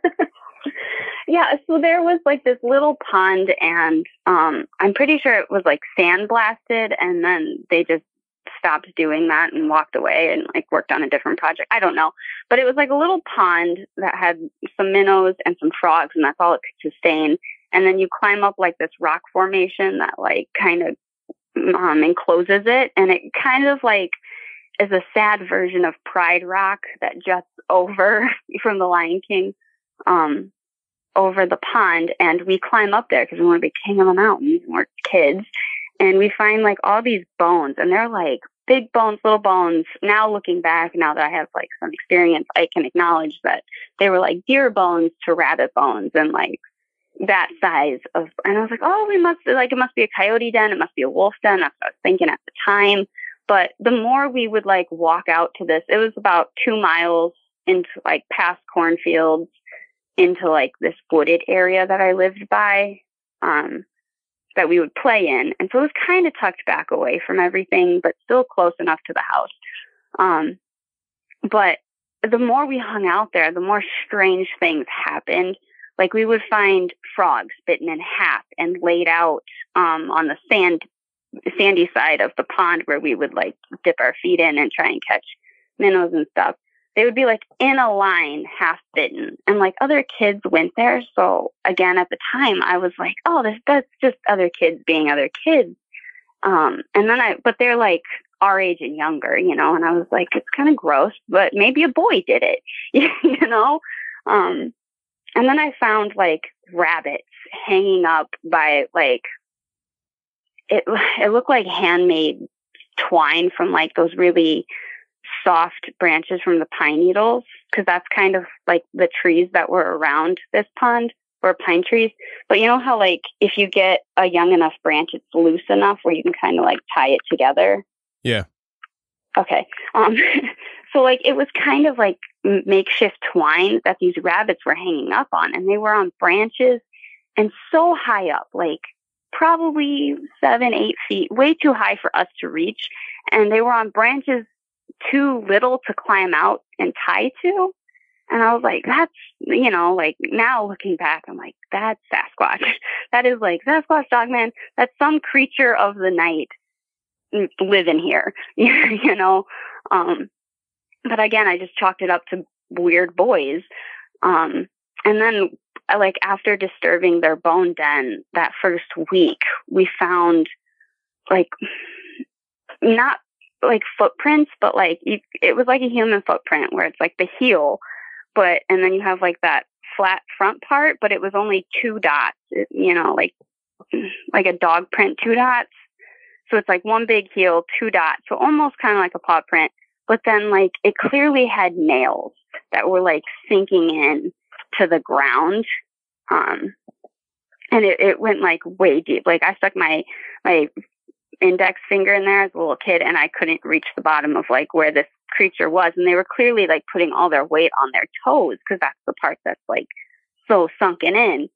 Yeah, so there was like this little pond, and um, I'm pretty sure it was like sandblasted, and then they just stopped doing that and walked away and like worked on a different project. I don't know, but it was like a little pond that had some minnows and some frogs, and that's all it could sustain. And then you climb up like this rock formation that like kind of um, encloses it, and it kind of like is a sad version of Pride Rock that juts over from the Lion King. Um, over the pond and we climb up there because we want to be king of the mountains and we're kids. And we find like all these bones and they're like big bones little bones. Now looking back now that i have like some experience i can acknowledge that they were like deer bones to rabbit bones and like that size of and i was like oh we must like it must be a coyote den it must be a wolf den that's what i was thinking at the time. But the more we would like walk out to this it was about two miles into like past cornfields into like this wooded area that I lived by, um, that we would play in. And so it was kind of tucked back away from everything, but still close enough to the house. Um, but the more we hung out there, the more strange things happened. Like we would find frogs bitten in half and laid out, um, on the sand, sandy side of the pond where we would like dip our feet in and try and catch minnows and stuff they would be like in a line half bitten. And like other kids went there. So again at the time i was like oh this that's just other kids being other kids. Um and then i but they're like our age and younger you know and i was like it's kind of gross but maybe a boy did it you know? Um and then i found like rabbits hanging up by like it it looked like handmade twine from like those really soft branches from the pine needles because that's kind of like the trees that were around this pond or pine trees. But you know how like if you get a young enough branch, it's loose enough where you can kind of like tie it together. Yeah. Okay. Um. so like it was kind of like makeshift twine that these rabbits were hanging up on, and they were on branches and so high up, like probably seven, eight feet, way too high for us to reach. And they were on branches too little to climb out and tie to. And I was like, that's, you know, like now looking back, I'm like, that's Sasquatch. that is like Sasquatch Dogman. That's some creature of the night living here, you know? Um, but again, I just chalked it up to weird boys. Um, and then uh, like after disturbing their bone den that first week, we found like not like footprints, but like you, it was like a human footprint where it's like the heel, but and then you have like that flat front part, but it was only two dots, you know, like like a dog print, two dots. So it's like one big heel, two dots, so almost kind of like a paw print. But then like it clearly had nails that were like sinking in to the ground. Um, and it, it went like way deep. Like I stuck my, my index finger in there as a little kid and I couldn't reach the bottom of like where this creature was. And they were clearly like putting all their weight on their toes because that's the part that's like so sunken in.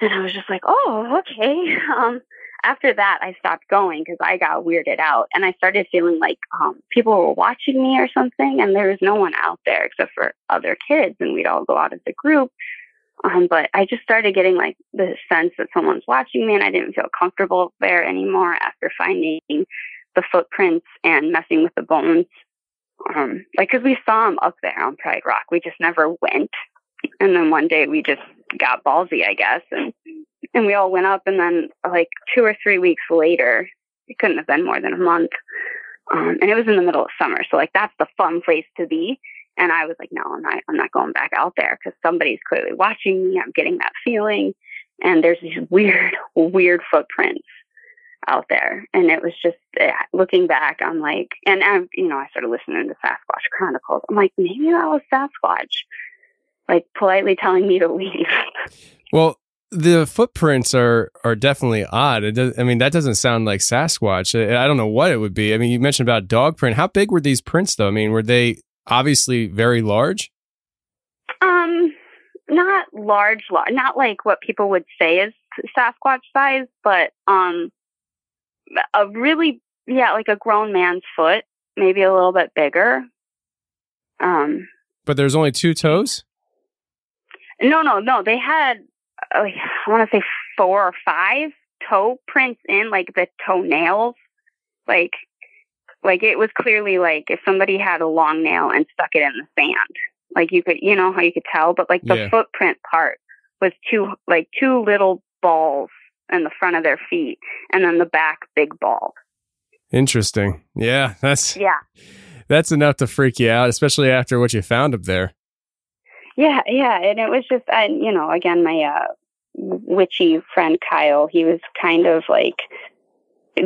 And I was just like, oh, okay. Um, after that, I stopped going because I got weirded out and I started feeling like um, people were watching me or something. And there was no one out there except for other kids. And we'd all go out as a group. Um, but I just started getting like the sense that someone's watching me and I didn't feel comfortable there anymore after finding the footprints and messing with the bones. Um, like, cause we saw them up there on Pride Rock. We just never went. And then one day we just got ballsy, I guess, and and we all went up and then like two or three weeks later it couldn't have been more than a month um, and it was in the middle of summer so like that's the fun place to be and i was like no i'm not i'm not going back out there because somebody's clearly watching me i'm getting that feeling and there's these weird weird footprints out there and it was just uh, looking back i'm like and i'm you know i started listening to sasquatch chronicles i'm like maybe that was sasquatch like politely telling me to leave well the footprints are are definitely odd. Does, I mean, that doesn't sound like Sasquatch. I, I, don't know what it would be. I mean, you mentioned about dog print. How big were these prints, though? I mean, were they obviously very large? Um, not large, large, not like what people would say is Sasquatch size, but um, a really yeah, like a grown man's foot, maybe a little bit bigger. Um, but there's only two toes. No, no, no. They had I want to say four or five toe prints in, like the toenails. Like, like it was clearly like if somebody had a long nail and stuck it in the sand. Like you could, you know how you could tell, but like the yeah. footprint part was two, like two little balls in the front of their feet, and then the back big ball. Interesting. Yeah, that's yeah, that's enough to freak you out, especially after what you found up there. Yeah, yeah, and it was just, and you know, again, my uh, witchy friend Kyle, he was kind of like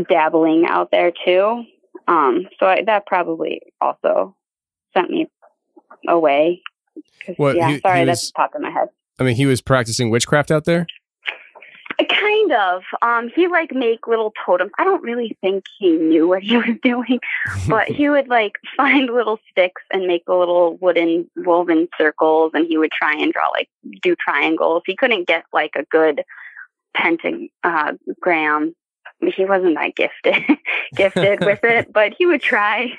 dabbling out there too. Um, so I, that probably also sent me away. What, yeah, he, sorry, he that's popped in my head. I mean, he was practicing witchcraft out there. Kind of. Um, he like make little totems. I don't really think he knew what he was doing, but he would like find little sticks and make the little wooden woven circles, and he would try and draw like do triangles. He couldn't get like a good pentagram. He wasn't that gifted gifted with it, but he would try.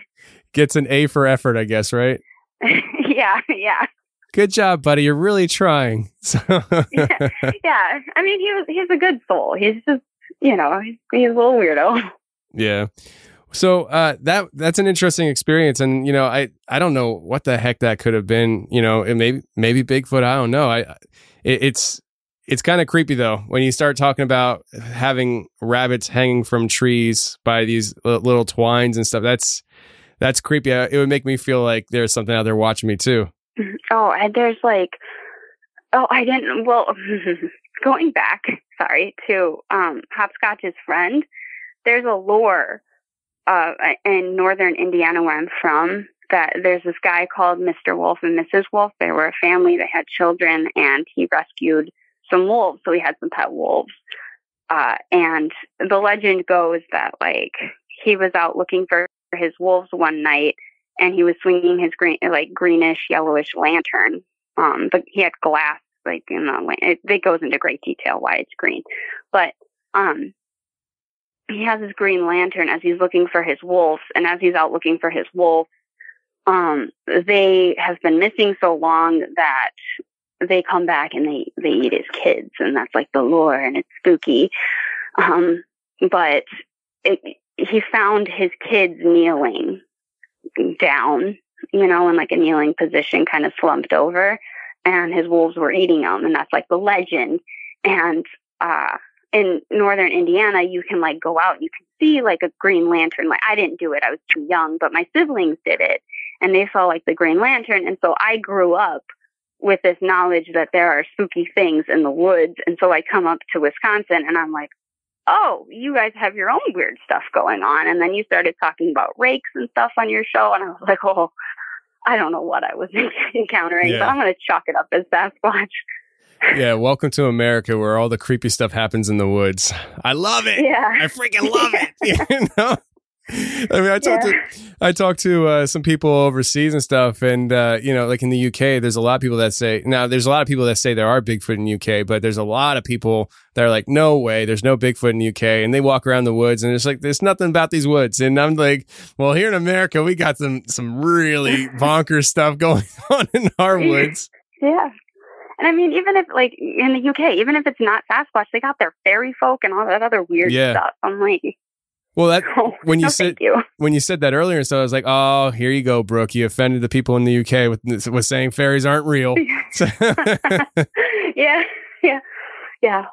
Gets an A for effort, I guess, right? yeah, yeah good job, buddy. You're really trying. yeah, yeah. I mean, he was he's a good soul. He's just you know he's, he's a little weirdo. Yeah. So uh, that that's an interesting experience, and you know, I I don't know what the heck that could have been. You know, it maybe maybe Bigfoot. I don't know. I it, it's it's kind of creepy though when you start talking about having rabbits hanging from trees by these little twines and stuff. That's that's creepy. It would make me feel like there's something out there watching me too. Oh, and there's like, oh, I didn't. Well, going back, sorry, to um, Hopscotch's friend. There's a lore uh, in northern Indiana, where I'm from, that there's this guy called Mr. Wolf and Mrs. Wolf. They were a family. They had children, and he rescued some wolves. So he had some pet wolves. Uh, and the legend goes that like he was out looking for his wolves one night and he was swinging his green, like greenish, yellowish lantern. Um, but he had glass, like in the, it, it goes into great detail why it's green. But, um, he has his green lantern as he's looking for his wolves, And as he's out looking for his wolves, um, they have been missing so long that they come back and they, they eat his kids. And that's like the lore and it's spooky. Um, but it, he found his kids kneeling down, you know, in like a kneeling position, kind of slumped over, and his wolves were eating them. And that's like the legend. And, uh, in northern Indiana, you can like go out, you can see like a green lantern. Like I didn't do it, I was too young, but my siblings did it and they saw like the green lantern. And so I grew up with this knowledge that there are spooky things in the woods. And so I come up to Wisconsin and I'm like, oh, you guys have your own weird stuff going on. And then you started talking about rakes and stuff on your show. And I was like, oh, I don't know what I was encountering, Yeah. but I'm going to chalk it up as Sasquatch. Yeah, welcome to America where all the creepy stuff happens in the woods. I love it. Yeah. I freaking love it. you know? I mean, I talked to I talked to uh, some people overseas and stuff, and uh, you know, like in the UK, there's a lot of people that say now there's a lot of people that say there are Bigfoot in UK, but there's a lot of people that are like, no way, there's no Bigfoot in UK, and they walk around the woods, and it's like there's nothing about these woods, and I'm like, well, here in America, we got some some really bonkers stuff going on in our woods. Yeah. And I mean, even if like in the UK, even if it's not Sasquatch, they got their fairy folk and all that other weird Yeah. stuff. I'm like, Well, that when you no, said you. when you said that earlier, so I was like, oh, here you go, Brooke. You offended the people in the UK with with saying fairies aren't real. Yeah, yeah, yeah.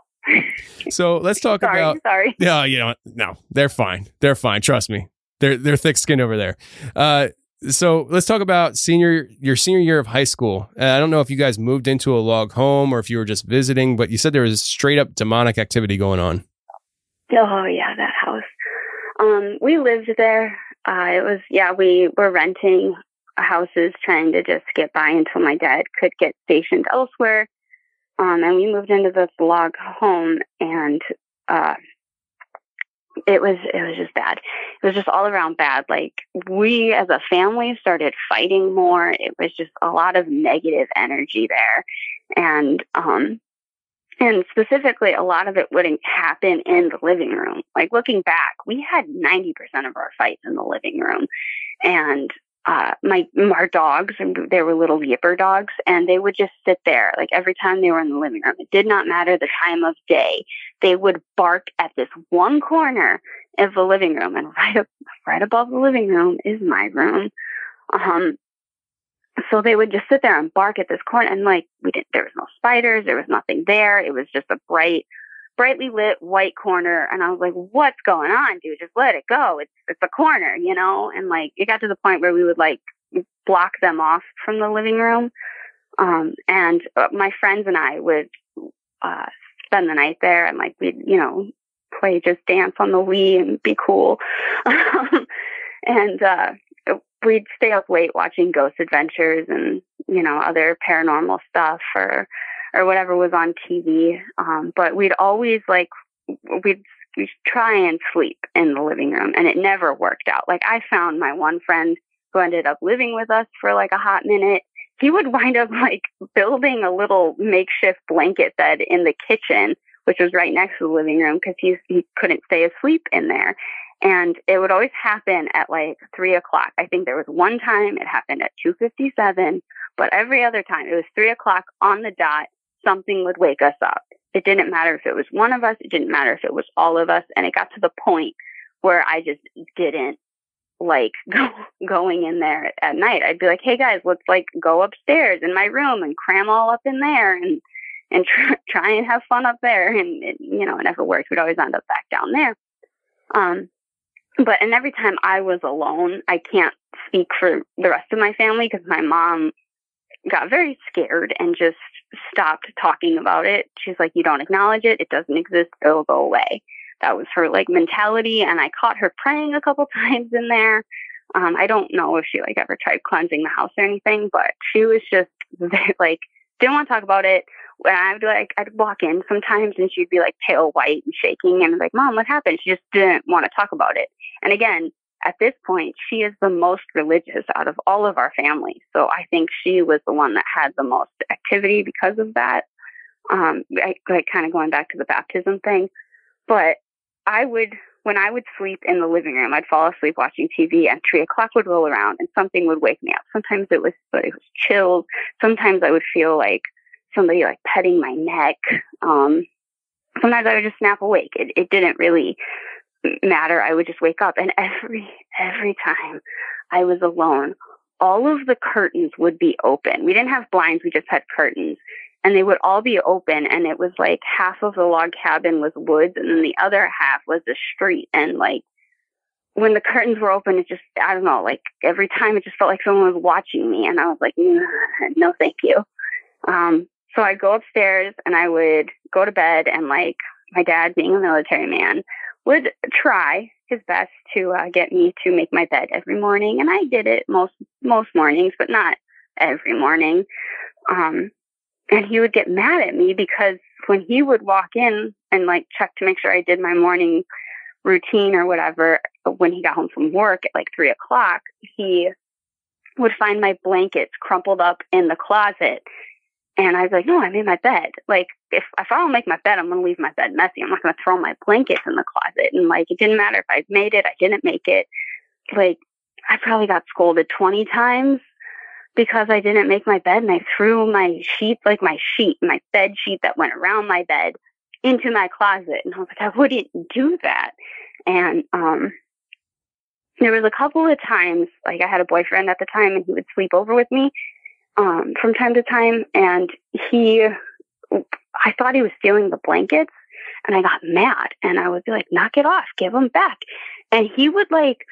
so let's talk Sorry, about. sorry. No, you know, no, they're fine. They're fine. Trust me. They're they're thick skinned over there. Uh, so let's talk about senior your senior year of high school. Uh, I don't know if you guys moved into a log home or if you were just visiting, but you said there was straight up demonic activity going on. Oh yeah, that. Um, we lived there. Uh, it was yeah, we were renting houses, trying to just get by until my dad could get stationed elsewhere. Um, and we moved into this log home, and uh, it was it was just bad. It was just all around bad. Like we as a family started fighting more. It was just a lot of negative energy there, and um, and specifically, a lot of it wouldn't happen in the living room. Like looking back, we had 90% of our fights in the living room. And uh, my, our dogs, and they were little yipper dogs, and they would just sit there. Like every time they were in the living room, it did not matter the time of day. They would bark at this one corner of the living room, and right up, right above the living room is my room. Um, so they would just sit there and bark at this corner and like we didn't there was no spiders there was nothing there. It was just a bright brightly lit white corner and i was like what's going on dude? Just let it go. It's it's a corner you know? And like it got to the point where we would like block them off from the living room. Um and uh, my friends and i would uh spend the night there and like we'd you know play just dance on the wii and be cool. And uh we'd stay up late watching Ghost Adventures and you know other paranormal stuff or or whatever was on TV. Um, but we'd always like we'd, we'd try and sleep in the living room, and it never worked out. Like I found my one friend who ended up living with us for like a hot minute. He would wind up like building a little makeshift blanket bed in the kitchen, which was right next to the living room because he he couldn't stay asleep in there. And it would always happen at like three o'clock. I think there was one time it happened at 257, but every other time it was three o'clock on the dot, something would wake us up. It didn't matter if it was one of us. It didn't matter if it was all of us. And it got to the point where I just didn't like go, going in there at, night. I'd be like, Hey guys, let's like go upstairs in my room and cram all up in there and, and try, try and have fun up there. And it, you know, it never worked. We'd always end up back down there. Um, but and every time I was alone, I can't speak for the rest of my family because my mom got very scared and just stopped talking about it. She's like, "You don't acknowledge it; it doesn't exist. It'll go away." That was her like mentality, and I caught her praying a couple times in there. Um, I don't know if she like ever tried cleansing the house or anything, but she was just like didn't want to talk about it. When I'd like, I'd walk in sometimes and she'd be like pale white and shaking and I'm like, mom, what happened? She just didn't want to talk about it. And again, at this point, she is the most religious out of all of our family. So I think she was the one that had the most activity because of that. Um, I, like kind of going back to the baptism thing, but I would, when I would sleep in the living room, I'd fall asleep watching TV and three o'clock would roll around and something would wake me up. Sometimes it was, it was chills. Sometimes I would feel like somebody like petting my neck. Um, sometimes I would just snap awake. It, it didn't really matter. I would just wake up and every, every time I was alone, all of the curtains would be open. We didn't have blinds. We just had curtains and they would all be open and it was like half of the log cabin was woods and then the other half was the street. And like when the curtains were open it just i don't know like every time it just felt like someone was watching me. And i was like no thank you. Um so i'd go upstairs and i would go to bed and like my dad being a military man would try his best to uh, get me to make my bed every morning. And i did it most most mornings but not every morning. Um and he would get mad at me because when he would walk in and like check to make sure I did my morning routine or whatever, when he got home from work at like three o'clock, he would find my blankets crumpled up in the closet. And I was like, no, I made my bed. Like, if, if I don't make my bed, I'm going to leave my bed messy. I'm not going to throw my blankets in the closet. And like, it didn't matter if I made it, I didn't make it. Like, I probably got scolded 20 times because I didn't make my bed and I threw my sheet, like my sheet, my bed sheet that went around my bed into my closet. And I was like, I wouldn't do that. And, um, there was a couple of times, like I had a boyfriend at the time and he would sleep over with me, um, from time to time. And he, I thought he was stealing the blankets and I got mad and I would be like, knock it off, give them back. And he would like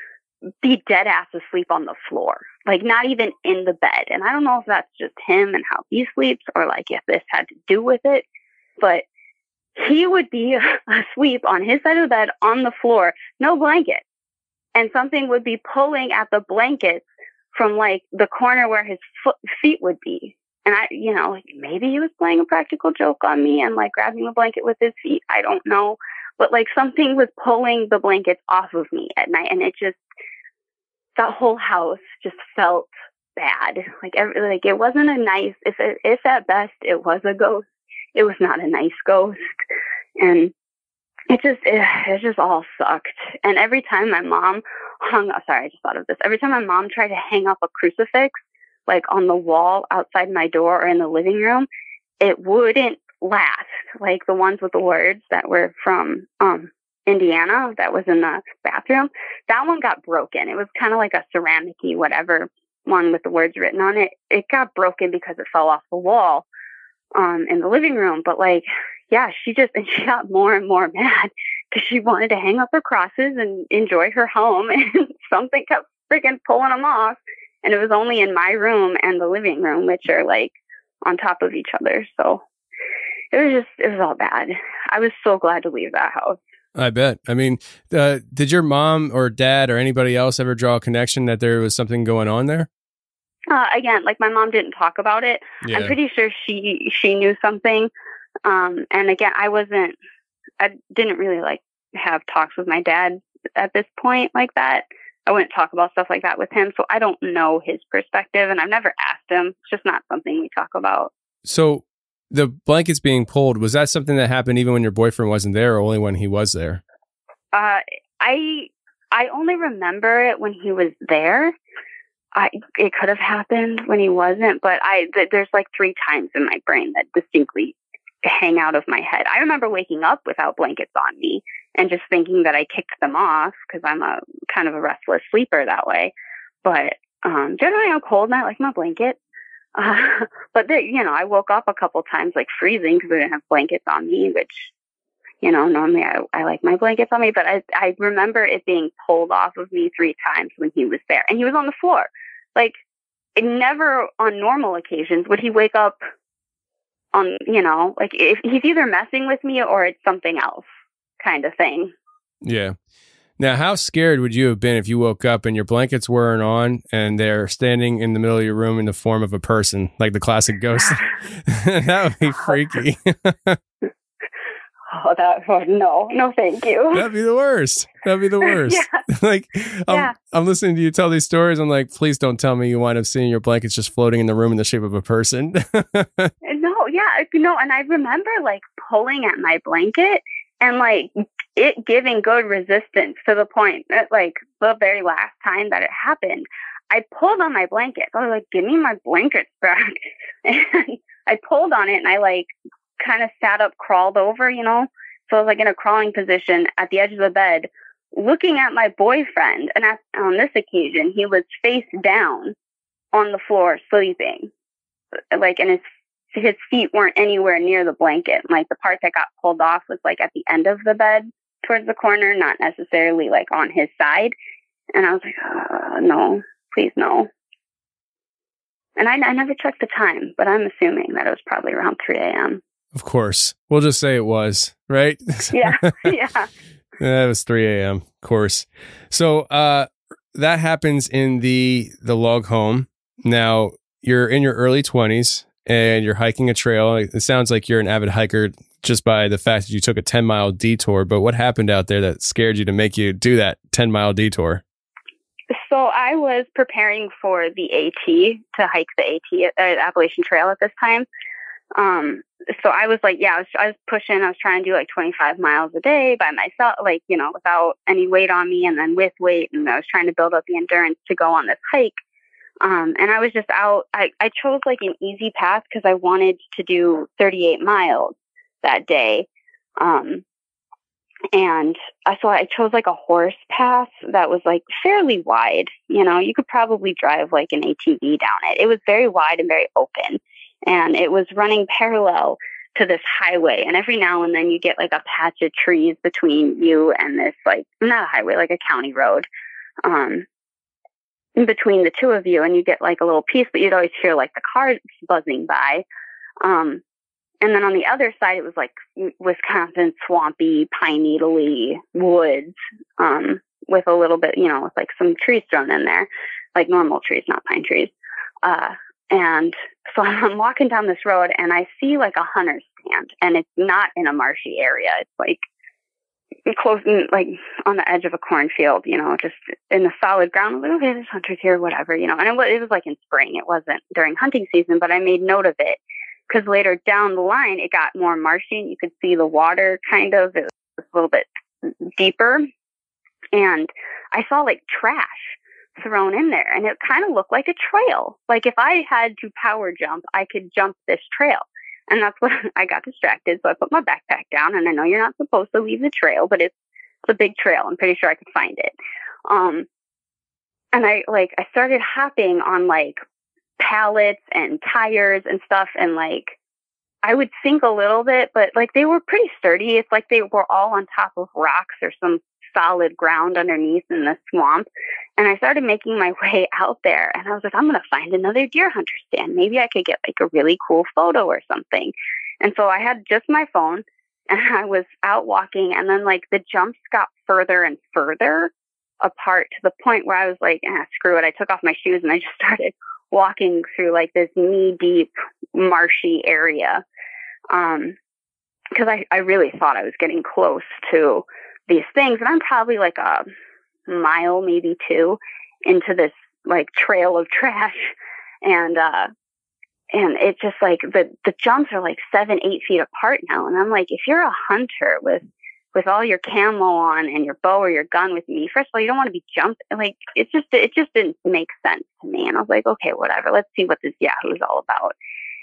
be dead ass asleep on the floor, like not even in the bed. And I don't know if that's just him and how he sleeps or like if this had to do with it, but he would be asleep on his side of the bed on the floor, no blanket. And something would be pulling at the blankets from like the corner where his foot, feet would be. And I, you know, maybe he was playing a practical joke on me and like grabbing the blanket with his feet. I don't know. But like something was pulling the blankets off of me at night and it just that whole house just felt bad. Like every, like it wasn't a nice. If it, if at best it was a ghost, it was not a nice ghost, and it just it, it just all sucked. And every time my mom hung, sorry, I just thought of this. Every time my mom tried to hang up a crucifix, like on the wall outside my door or in the living room, it wouldn't last. Like the ones with the words that were from um Indiana that was in the bathroom. That one got broken. It was kind of like a ceramic whatever one with the words written on it. It got broken because it fell off the wall um in the living room. But like, yeah, she just and she got more and more mad because she wanted to hang up her crosses and enjoy her home, and something kept freaking pulling them off. And it was only in my room and the living room, which are like on top of each other. So it was just, it was all bad. I was so glad to leave that house. I bet. I mean, uh, did your mom or dad or anybody else ever draw a connection that there was something going on there? Uh, again, like my mom didn't talk about it. Yeah. I'm pretty sure she she knew something. Um, and again, I wasn't. I didn't really like have talks with my dad at this point like that. I wouldn't talk about stuff like that with him, so I don't know his perspective, and I've never asked him. It's just not something we talk about. So, the blankets being pulled was that something that happened even when your boyfriend wasn't there or only when he was there? Uh i i only remember it when he was there. I it could have happened when he wasn't but i th- there's like three times in my brain that distinctly hang out of my head. I remember waking up without blankets on me and just thinking that i kicked them off because i'm a kind of a restless sleeper that way. But um generally i'm cold and i like my blanket uh, but they, you know, I woke up a couple times like freezing because I didn't have blankets on me, which, you know, normally I, I like my blankets on me, but I, I remember it being pulled off of me three times when he was there and he was on the floor. Like it never on normal occasions would he wake up on, you know, like if he's either messing with me or it's something else kind of thing. Yeah. Now, how scared would you have been if you woke up and your blankets weren't on and they're standing in the middle of your room in the form of a person, like the classic ghost? that would be freaky. Oh, that oh, no, no, thank you. That'd be the worst. That'd be the worst. Yeah. like I'm, Yeah. I'm listening to you tell these stories. I'm like, please don't tell me you wind up seeing your blankets just floating in the room in the shape of a person. No, yeah, you know, and I remember like pulling at my blanket and like it giving good resistance to the point that like the very last time that it happened, I pulled on my blanket. I was like, give me my blankets back. And I pulled on it and I like kind of sat up, crawled over, you know? So I was like in a crawling position at the edge of the bed, looking at my boyfriend. And at, on this occasion, he was face down on the floor sleeping. Like, and his his feet weren't anywhere near the blanket. Like the part that got pulled off was like at the end of the bed towards the corner, not necessarily like on his side. And I was like, uh, no, please no. And I, I never checked the time, but I'm assuming that it was probably around 3 a.m. of course. We'll just say it was, right? Yeah, yeah. Yeah, it was 3 a.m. Of course. So uh, that happens in the the log home. Now you're in your early 20s and you're hiking a trail. It sounds like you're an avid hiker just by the fact that you took a 10 mile detour. But what happened out there that scared you to make you do that 10 mile detour? So I was preparing for the AT to hike the AT uh, Appalachian Trail at this time. Um, so I was like, yeah, I was, I was pushing. I was trying to do like 25 miles a day by myself, like you know, without any weight on me, and then with weight, and I was trying to build up the endurance to go on this hike. Um, and I was just out. I, I chose like an easy path because I wanted to do 38 miles that day. Um, and so I chose like a horse path that was like fairly wide. You know, you could probably drive like an ATV down it. It was very wide and very open, and it was running parallel to this highway. And every now and then you get like a patch of trees between you and this like not a highway, like a county road. Um, in between the two of you, and you get like a little piece, but you'd always hear like the cars buzzing by. Um, and then on the other side, it was like Wisconsin swampy, pine needly woods, um, with a little bit, you know, with like some trees thrown in there, like normal trees, not pine trees. Uh, and so I'm walking down this road and I see like a hunter's stand and it's not in a marshy area. It's like close, like on the edge of a cornfield, you know, just in the solid ground. I was like, okay, there's hunters here, whatever, you know, and it it was like in spring. It wasn't during hunting season, but I made note of it because later down the line, it got more marshy you could see the water kind of, it was a little bit deeper. And I saw like trash thrown in there and it kind of looked like a trail. Like if I had to power jump, I could jump this trail. And that's what I got distracted. So I put my backpack down and I know you're not supposed to leave the trail, but it's, it's a big trail. I'm pretty sure I could find it. Um, and I like, I started hopping on like pallets and tires and stuff. And like, I would sink a little bit, but like they were pretty sturdy. It's like they were all on top of rocks or some solid ground underneath in the swamp. And I started making my way out there and I was like, I'm going to find another deer hunter stand. Maybe I could get like a really cool photo or something. And so I had just my phone and I was out walking and then like the jumps got further and further apart to the point where I was like, ah, screw it. I took off my shoes and I just started walking through like this knee deep marshy area. Um, cause I, I really thought I was getting close to these things and I'm probably like a mile, maybe two into this like trail of trash. And, uh, and it's just like the, the jumps are like seven, eight feet apart now. And I'm like, if you're a hunter with, with all your camo on and your bow or your gun with me, first of all, you don't want to be jumping. Like it's just, it just didn't make sense to me. And I was like, okay, whatever. Let's see what this Yahoo is all about.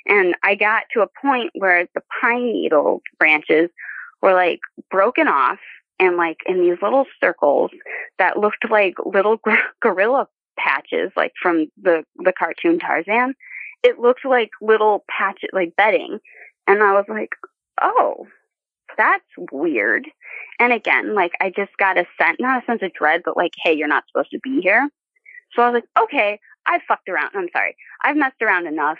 And I got to a point where the pine needle branches were like broken off and like in these little circles that looked like little gorilla patches, like from the, the cartoon Tarzan. It looked like little patches, like bedding. And I was like, oh, that's weird. And again, like I just got a sense, not a sense of dread, but like, hey, you're not supposed to be here. So I was like, okay, I fucked around. I'm sorry. I've messed around enough.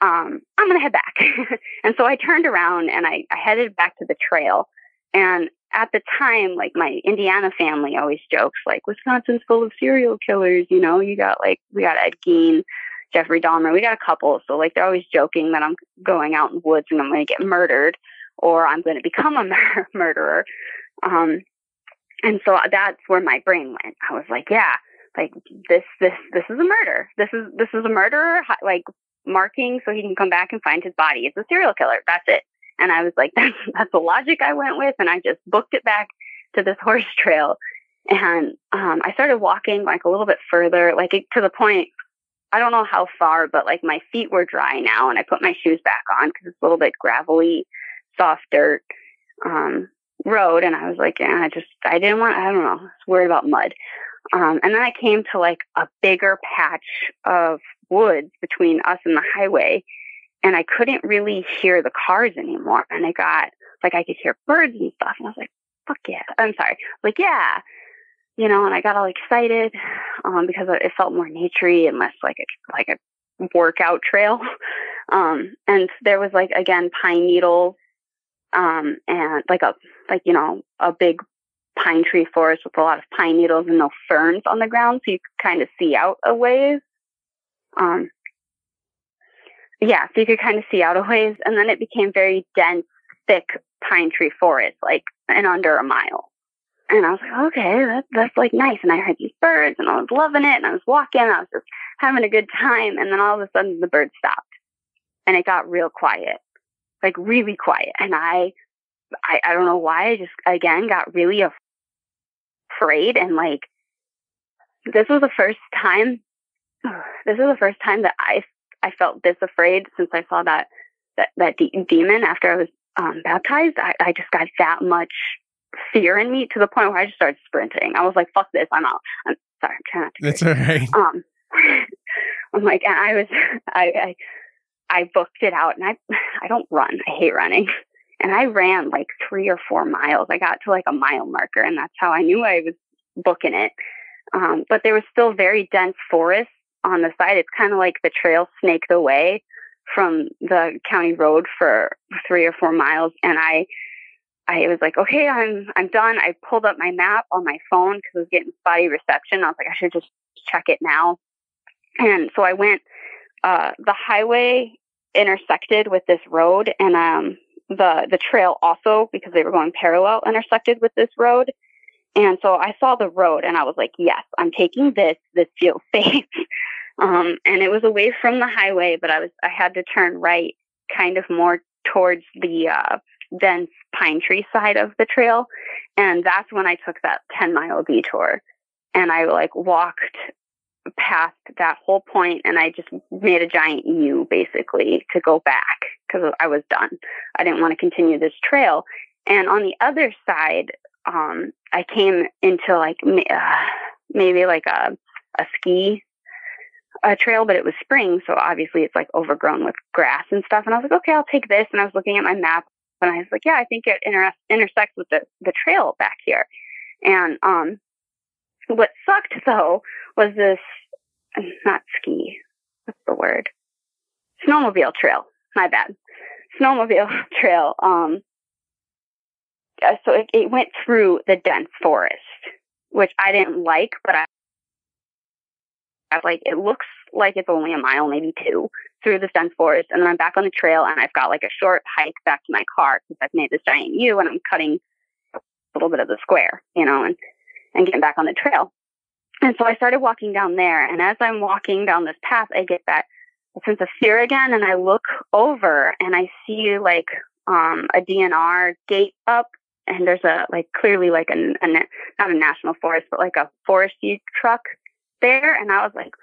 Um, I'm going to head back. and so I turned around and I, I headed back to the trail. And at the time, like my Indiana family always jokes, like Wisconsin's full of serial killers. You know, you got like, we got Ed Gein, Jeffrey Dahmer. We got a couple. So like they're always joking that I'm going out in the woods and I'm going to get murdered. or I'm going to become a mur- murderer. Um, and so that's where my brain went. I was like, yeah, like this, this, this is a murder. This is, this is a murderer, like marking so he can come back and find his body. It's a serial killer. That's it. And I was like, that's, that's the logic I went with. And I just booked it back to this horse trail. And, um, I started walking like a little bit further, like to the point, I don't know how far, but like my feet were dry now and I put my shoes back on because it's a little bit gravelly, soft dirt, um, road. And I was like, yeah, I just, I didn't want, I don't know, I was worried about mud. Um, and then I came to like a bigger patch of woods between us and the highway and I couldn't really hear the cars anymore. And I got like I could hear birds and stuff, and I was like, "Fuck yeah!" I'm sorry, like yeah, you know. And I got all excited um, because it felt more naturey and less like a like a workout trail. Um, and there was like again pine needles, um, and like a like you know a big pine tree forest with a lot of pine needles and no ferns on the ground, so you could kind of see out a ways. Um, yeah, so you could kind of see out a ways, and then it became very dense, thick pine tree forest, like in under a mile. And I was like, okay, that's that's like nice. And I heard these birds, and I was loving it. And I was walking, I was just having a good time. And then all of a sudden, the birds stopped, and it got real quiet, like really quiet. And I, I, I don't know why. I just again got really afraid, and like this was the first time. This was the first time that I I felt this afraid since I saw that that that de- demon after I was um, baptized. I, I just got that much fear in me to the point where I just started sprinting. I was like, "Fuck this! I'm out." I'm sorry. I'm trying not to. That's all right. Um, I'm like, and I was, I, I, I booked it out, and I, I don't run. I hate running, and I ran like three or four miles. I got to like a mile marker, and that's how I knew I was booking it. Um, but there was still very dense forest on the side. It's kind of like the trail snaked away from the county road for three or four miles. And I, I was like, okay, I'm, I'm done. I pulled up my map on my phone because I was getting spotty reception. I was like, I should just check it now. And so I went, uh, the highway intersected with this road and, um, the, the trail also, because they were going parallel, intersected with this road. And so I saw the road and I was like, yes, I'm taking this. This feels safe. Um, and it was away from the highway, but I was, I had to turn right kind of more towards the, uh, dense pine tree side of the trail. And that's when I took that 10 mile detour and I like walked past that whole point and I just made a giant U basically to go back because I was done. I didn't want to continue this trail. And on the other side, um, I came into like uh, maybe like a a ski a trail, but it was spring, so obviously it's like overgrown with grass and stuff. And I was like, okay, I'll take this. And I was looking at my map, and I was like, yeah, I think it inter- intersects with the the trail back here. And um, what sucked though was this not ski. What's the word? Snowmobile trail. My bad. Snowmobile trail. Um, uh, so it, it went through the dense forest, which I didn't like, but I like, it looks like it's only a mile, maybe two, through this dense forest. And then I'm back on the trail and I've got like a short hike back to my car because I've made this giant U and I'm cutting a little bit of the square, you know, and, and getting back on the trail. And so I started walking down there. And as I'm walking down this path, I get that sense of fear again. And I look over and I see like, um, a DNR gate up and there's a, like clearly like a, a not a national forest, but like a forestry truck there and I was like,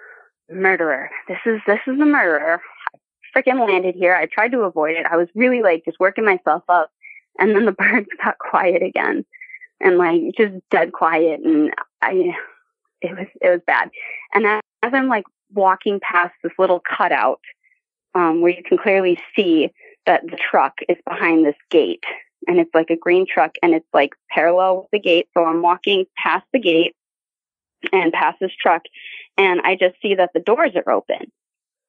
murderer. This is this is a murderer. I freaking landed here. I tried to avoid it. I was really like just working myself up. And then the birds got quiet again. And like just dead quiet and I it was it was bad. And as, as I'm like walking past this little cutout, um, where you can clearly see that the truck is behind this gate. And it's like a green truck and it's like parallel with the gate. So I'm walking past the gate and pass this truck and I just see that the doors are open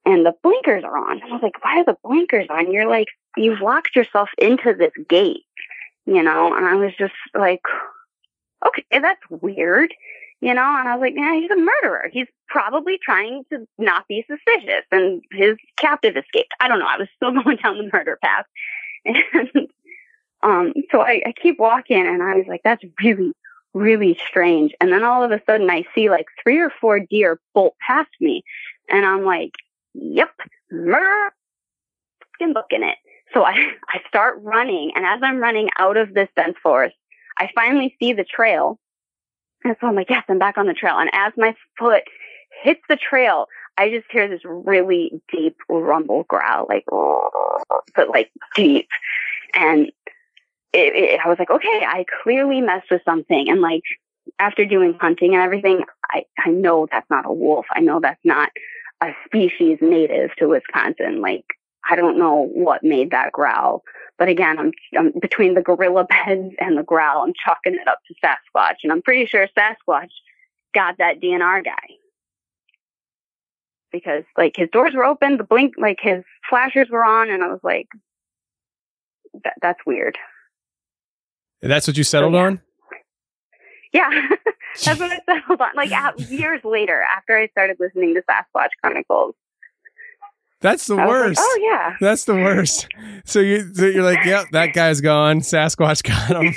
and the blinkers are on. I was like, why are the blinkers on? You're like, you've locked yourself into this gate, you know? And I was just like, okay, that's weird, you know? And I was like, yeah, he's a murderer. He's probably trying to not be suspicious and his captive escaped. I don't know. I was still going down the murder path. And Um, so I, I keep walking and I was like, that's really, really strange. And then all of a sudden I see like three or four deer bolt past me. And I'm like, yep, murder, fucking booking it. So I, I start running. And as I'm running out of this dense forest, I finally see the trail. And so I'm like, yes, I'm back on the trail. And as my foot hits the trail, I just hear this really deep rumble growl, like, but like deep. And it, it, I was like, okay, I clearly messed with something. And like, after doing hunting and everything, I, I know that's not a wolf. I know that's not a species native to Wisconsin. Like, I don't know what made that growl. But again, I'm, I'm between the gorilla beds and the growl, I'm chalking it up to Sasquatch. And I'm pretty sure Sasquatch got that DNR guy. Because like his doors were open, the blink, like his flashers were on, and I was like, that, that's weird. And that's what you settled So, yeah. on? Yeah, that's what I settled on. Like out, years later, after I started listening to Sasquatch Chronicles, That's the I was like, worst. oh yeah, That's the worst. So you so you're like, yep, that guy's gone. Sasquatch got him.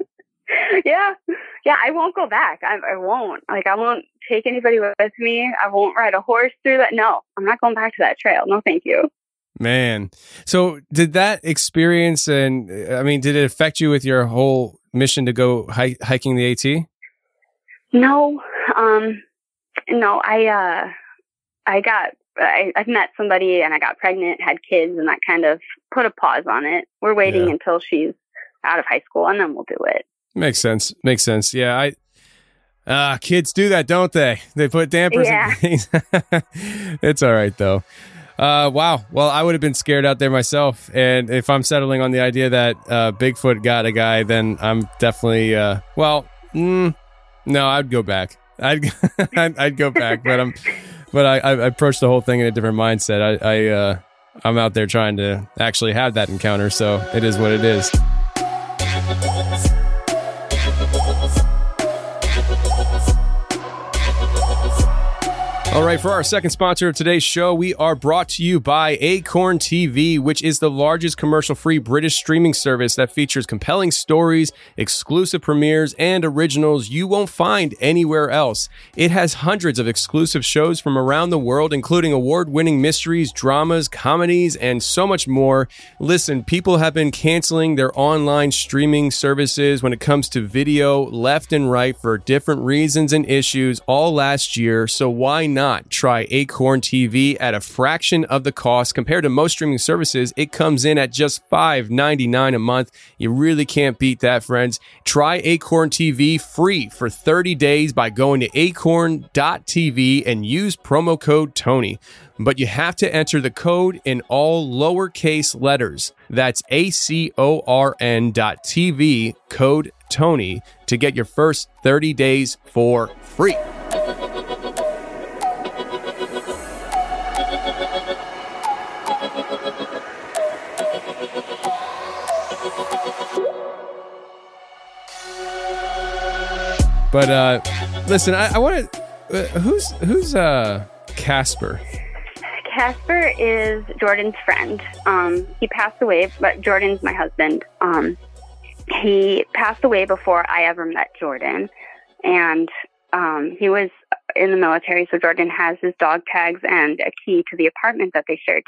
yeah, yeah. I won't go back. I, I won't. Like I won't take anybody with me. I won't ride a horse through that. No, I'm not going back to that trail. No, thank you. Man. So did that experience and I mean, did it affect you with your whole mission to go hi- hiking the AT? No, um, no. I uh, I got. I, I met somebody and I got pregnant, had kids, and that kind of put a pause on it. We're waiting Yeah. until she's out of high school, and then we'll do it. Makes sense. Makes sense. Yeah, I uh kids do that, don't they? They put dampers Yeah. and things. it's all right though. Uh wow. Well, I would have been scared out there myself. And if I'm settling on the idea that uh Bigfoot got a guy, then I'm definitely uh well, mm, no, I'd go back. I'd I'd, I'd go back, but I'm but I, I approached the whole thing in a different mindset. I, I uh I'm out there trying to actually have that encounter, so it is what it is. All right, for our second sponsor of today's show, we are brought to you by Acorn TV, which is the largest commercial free British streaming service that features compelling stories, exclusive premieres, and originals you won't find anywhere else. It has hundreds of exclusive shows from around the world, including award winning mysteries, dramas, comedies, and so much more. Listen, people have been canceling their online streaming services when it comes to video left and right for different reasons and issues all last year. So why not try Acorn TV at a fraction of the cost compared to most streaming services? It comes in at just $5.99 a month. You really can't beat that, friends. Try Acorn TV free for 30 days by going to acorn.tv and use promo code Tony. But you have to enter the code in all lowercase letters. That's A C O R N dot TV, code Tony, to get your first 30 days for free. But uh listen, I, I want to. Uh, who's who's uh Casper? Casper is Jordan's friend. Um, he passed away, but Jordan's my husband. Um, he passed away before I ever met Jordan, and um, he was in the military. So Jordan has his dog tags and a key to the apartment that they shared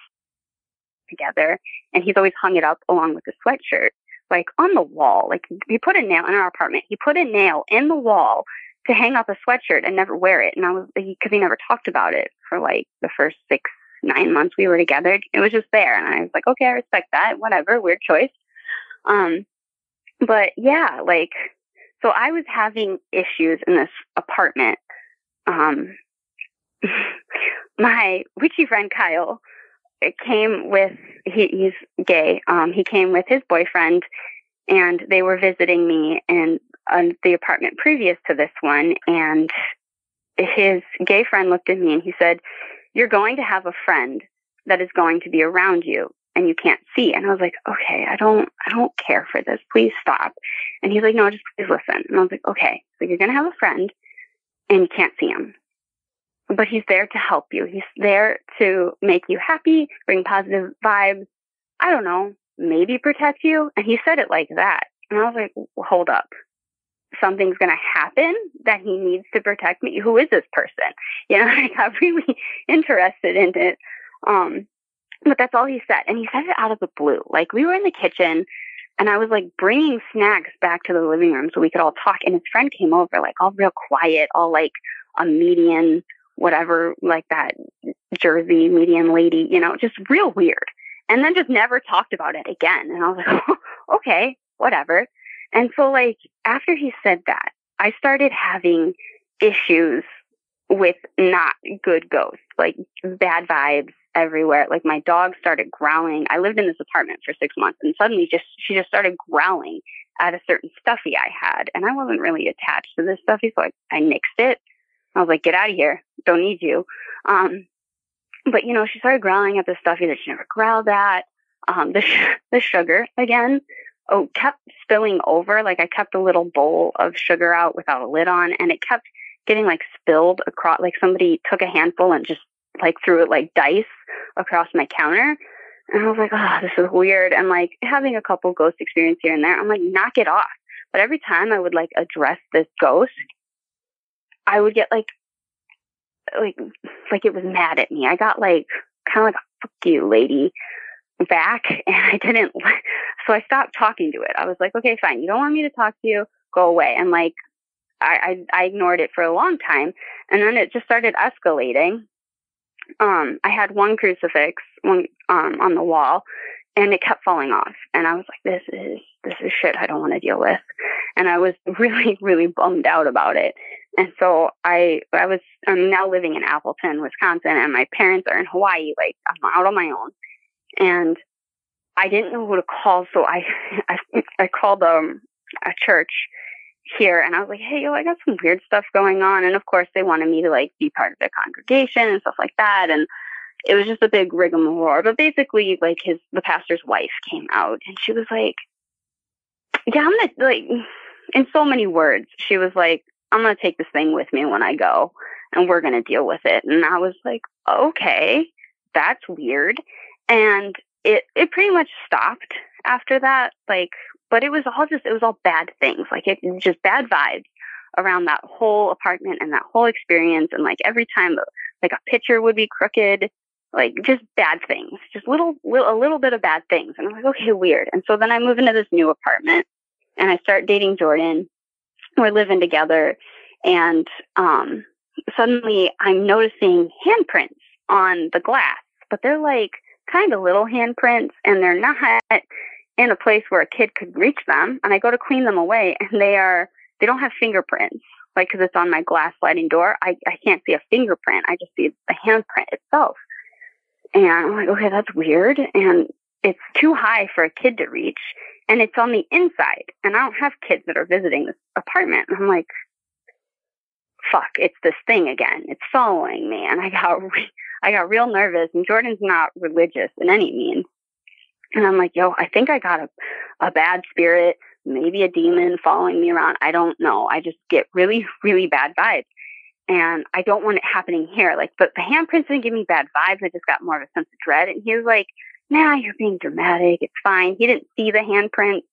together, and he's always hung it up along with the sweatshirt, like on the wall. Like he put a nail in our apartment. He put a nail in the wall to hang up a sweatshirt and never wear it. And I was because he never talked about it for like the first six nine months we were together. It was just there, and I was like, okay, I respect that. Whatever, weird choice. Um, but yeah, like so I was having issues in this apartment. Um, my witchy friend Kyle it came with he, he's gay. Um, he came with his boyfriend, and they were visiting me in uh, the apartment previous to this one. And his gay friend looked at me and he said, "You're going to have a friend that is going to be around you." And you can't see. And I was like, okay, I don't, I don't care for this. Please stop. And he's like, no, just please listen. And I was like, okay, so you're going to have a friend and you can't see him but he's there to help you. He's there to make you happy, bring positive vibes. I don't know. maybe protect you. And he said it like that. And I was like, hold up. Something's going to happen that he needs to protect me. Who is this person? You know, I got really interested in it. Um, but that's all he said. And he said it out of the blue. Like we were in the kitchen and I was like bringing snacks back to the living room so we could all talk. And his friend came over, like all real quiet, all like a medium, whatever, like that Jersey medium lady, you know, just real weird. And then just never talked about it again. And I was like, okay, whatever. And so like after he said that, I started having issues with not good ghosts, like bad vibes everywhere. Like my dog started growling. I lived in this apartment for six months and suddenly just, she just started growling at a certain stuffy I had. And I wasn't really attached to this stuffy. So I, I nixed it. I was like, get out of here. Don't need you. Um, but you know, she started growling at the stuffy that she never growled at. Um, the, sh- the sugar again, oh, kept spilling over. Like I kept a little bowl of sugar out without a lid on and it kept getting like spilled across, like somebody took a handful and just like threw it like dice across my counter. And I was like, oh, this is weird. And like having a couple ghost experience here and there, I'm like, knock it off. But every time I would like address this ghost, I would get like, like, like it was mad at me. I got like, kind of like fuck you lady back and I didn't, so I stopped talking to it. I was like, okay, fine. You don't want me to talk to you? Go away. And like, I, I, I ignored it for a long time and then it just started escalating um, I had one crucifix one, um, on the wall and it kept falling off. And I was like, this is, this is shit I don't want to deal with. And I was really, really bummed out about it. And so I, I was, I'm now living in Appleton, Wisconsin, and my parents are in Hawaii. Like I'm out on my own. And I didn't know who to call. So I, I, I called, um, a church here and I was like, hey, yo, I got some weird stuff going on. And of course, they wanted me to like be part of their congregation and stuff like that. And it was just a big rigmarole. But basically, like his the pastor's wife came out and she was like, yeah, I'm gonna like in so many words. She was like, I'm gonna take this thing with me when I go, and we're gonna deal with it. And I was like, okay, that's weird. And it it pretty much stopped after that. Like but it was all just it was all bad things like it just bad vibes around that whole apartment and that whole experience and like every time like a picture would be crooked like just bad things just little, little a little bit of bad things and i'm like okay weird and so then i move into this new apartment and i start dating jordan we're living together and um suddenly i'm noticing handprints on the glass but they're like kind of little handprints and they're not in a place where a kid could reach them and I go to clean them away and they are, they don't have fingerprints. Like, cause it's on my glass sliding door. I, I can't see a fingerprint. I just see the handprint itself. And I'm like, okay, that's weird. And it's too high for a kid to reach and it's on the inside. And I don't have kids that are visiting this apartment. And I'm like, fuck, it's this thing again. It's following me. And I got, re- I got real nervous and Jordan's not religious in any means. And I'm like, yo, I think I got a, a bad spirit, maybe a demon following me around. I don't know. I just get really, really bad vibes. And I don't want it happening here. Like, but the handprints didn't give me bad vibes. I just got more of a sense of dread. And he was like, nah, you're being dramatic. It's fine. He didn't see the handprints.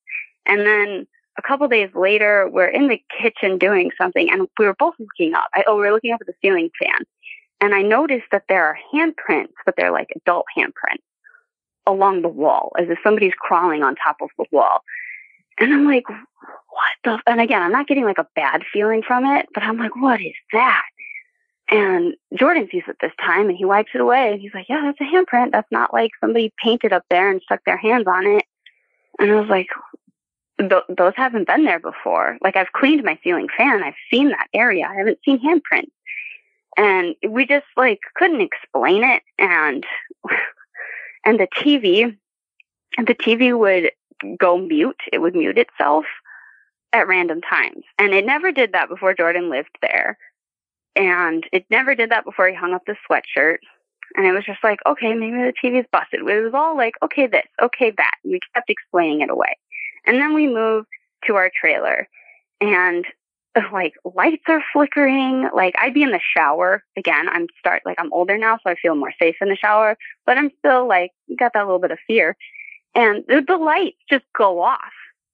And then a couple days later, we're in the kitchen doing something and we were both looking up. I, oh, we are looking up at the ceiling fan. And I noticed that there are handprints, but they're like adult handprints along the wall as if somebody's crawling on top of the wall. And I'm like, what the? F-? And again, I'm not getting like a bad feeling from it, but I'm like, what is that? And Jordan sees it this time and he wipes it away and he's like, yeah, that's a handprint. That's not like somebody painted up there and stuck their hands on it. And I was like, th- those haven't been there before. Like I've cleaned my ceiling fan. I've seen that area. I haven't seen handprints. And we just like couldn't explain it. And and the TV, the TV would go mute. It would mute itself at random times. And it never did that before Jordan lived there. And it never did that before he hung up the sweatshirt. And it was just like, okay, maybe the TV's busted. It was all like, okay, this, okay, that. We kept explaining it away. And then we moved to our trailer and like lights are flickering. Like I'd be in the shower again. I'm start like I'm older now, so I feel more safe in the shower, but I'm still like got that little bit of fear. and the, the lights just go off.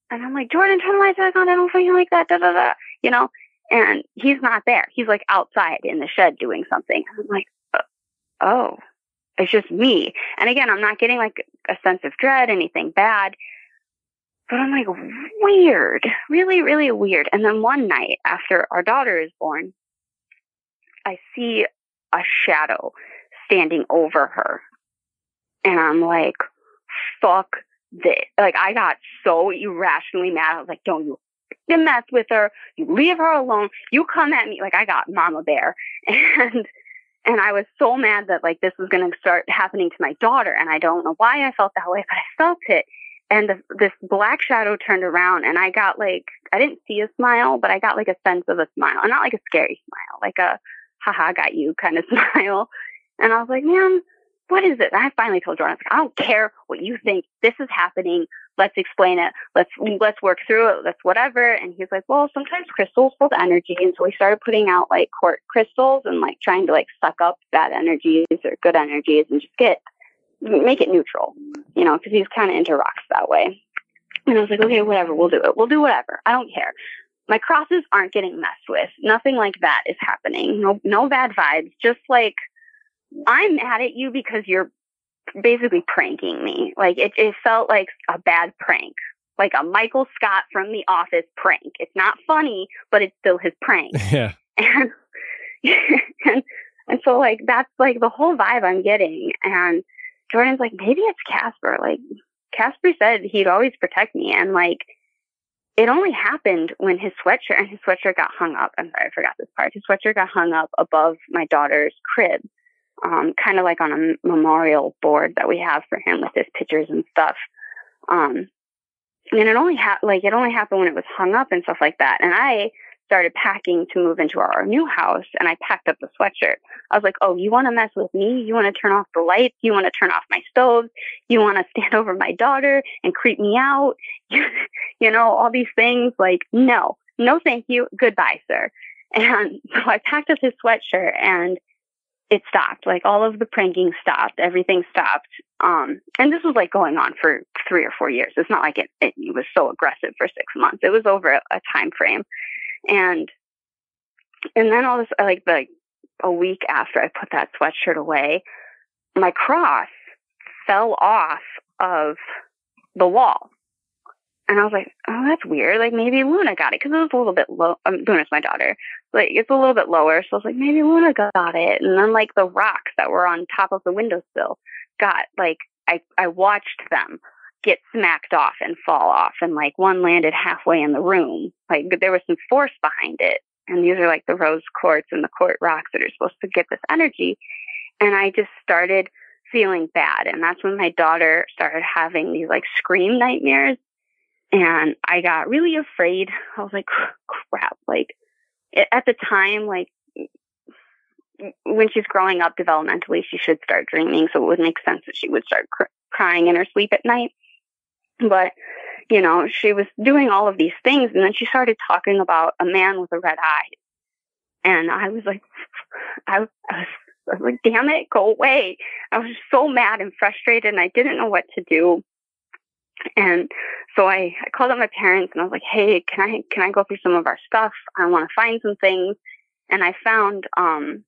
And I'm like, Jordan, turn the lights back on. I don't feel like that. Da, da, da. You know, and he's not there. He's like outside in the shed doing something. I'm like, uh, oh, it's just me. And again, I'm not getting like a sense of dread, anything bad. But I'm like, weird, really, really weird. And then one night after our daughter is born, I see a shadow standing over her. And I'm like, fuck this. Like, I got so irrationally mad. I was like, don't you mess with her. You leave her alone. You come at me. Like, I got mama bear. And, and I was so mad that like this was going to start happening to my daughter. And I don't know why I felt that way, but I felt it. And the, this black shadow turned around and I got like, I didn't see a smile, but I got like a sense of a smile and not like a scary smile, like a haha, got you kind of smile. And I was like, man, what is it? And I finally told Jordan, I, like, I don't care what you think. This is happening. Let's explain it. Let's let's work through it. Let's whatever. And he's like, well, sometimes crystals hold energy, and so we started putting out like quartz crystals and like trying to like suck up bad energies or good energies and just get make it neutral, you know, because he's kind of into rocks that way. And I was like, okay, whatever, we'll do it. We'll do whatever. I don't care. My crosses aren't getting messed with. Nothing like that is happening. No, no bad vibes. Just like I'm mad at you because you're basically pranking me. Like it, it felt like a bad prank, like a Michael Scott from The Office prank. It's not funny, but it's still his prank. Yeah. And and and so like that's like the whole vibe I'm getting. And Jordan's like, maybe it's Casper. Like Casper said he'd always protect me, and like it only happened when his sweatshirt and his sweatshirt got hung up. I'm sorry, I forgot this part. His sweatshirt got hung up above my daughter's crib um, kind of like on a memorial board that we have for him with his pictures and stuff. Um, and it only ha- like it only happened when it was hung up and stuff like that. And I started packing to move into our new house, and I packed up the sweatshirt. I was like, "Oh, you want to mess with me? You want to turn off the lights? You want to turn off my stove? You want to stand over my daughter and creep me out? you know, all these things. Like, no, no, thank you, goodbye, sir." And so I packed up his sweatshirt and it stopped. Like all of the pranking stopped. Everything stopped. Um, and this was like going on for three or four years. It's not like it, it, was so aggressive for six months. It was over a, a time frame. And, and then all this, like the, a week after I put that sweatshirt away, my cross fell off of the wall. And I was like, oh, that's weird. Like maybe Luna got it because it was a little bit low. Um, Luna's my daughter. Like it's a little bit lower. So I was like, maybe Luna got it. And then like the rocks that were on top of the windowsill got like, I, I watched them get smacked off and fall off. And like one landed halfway in the room. Like there was some force behind it. And these are like the rose quartz and the quartz rocks that are supposed to get this energy. And I just started feeling bad. And that's when my daughter started having these like scream nightmares and I got really afraid. I was like, crap. Like at the time, like when she's growing up developmentally, she should start dreaming. So it would make sense that she would start cr- crying in her sleep at night. But, you know, she was doing all of these things. And then she started talking about a man with a red eye. And I was like, I, I was I was like, damn it, go away. I was so mad and frustrated and I didn't know what to do. And so I, I called up my parents and I was like, Hey, can I, can I go through some of our stuff? I want to find some things. And I found, um,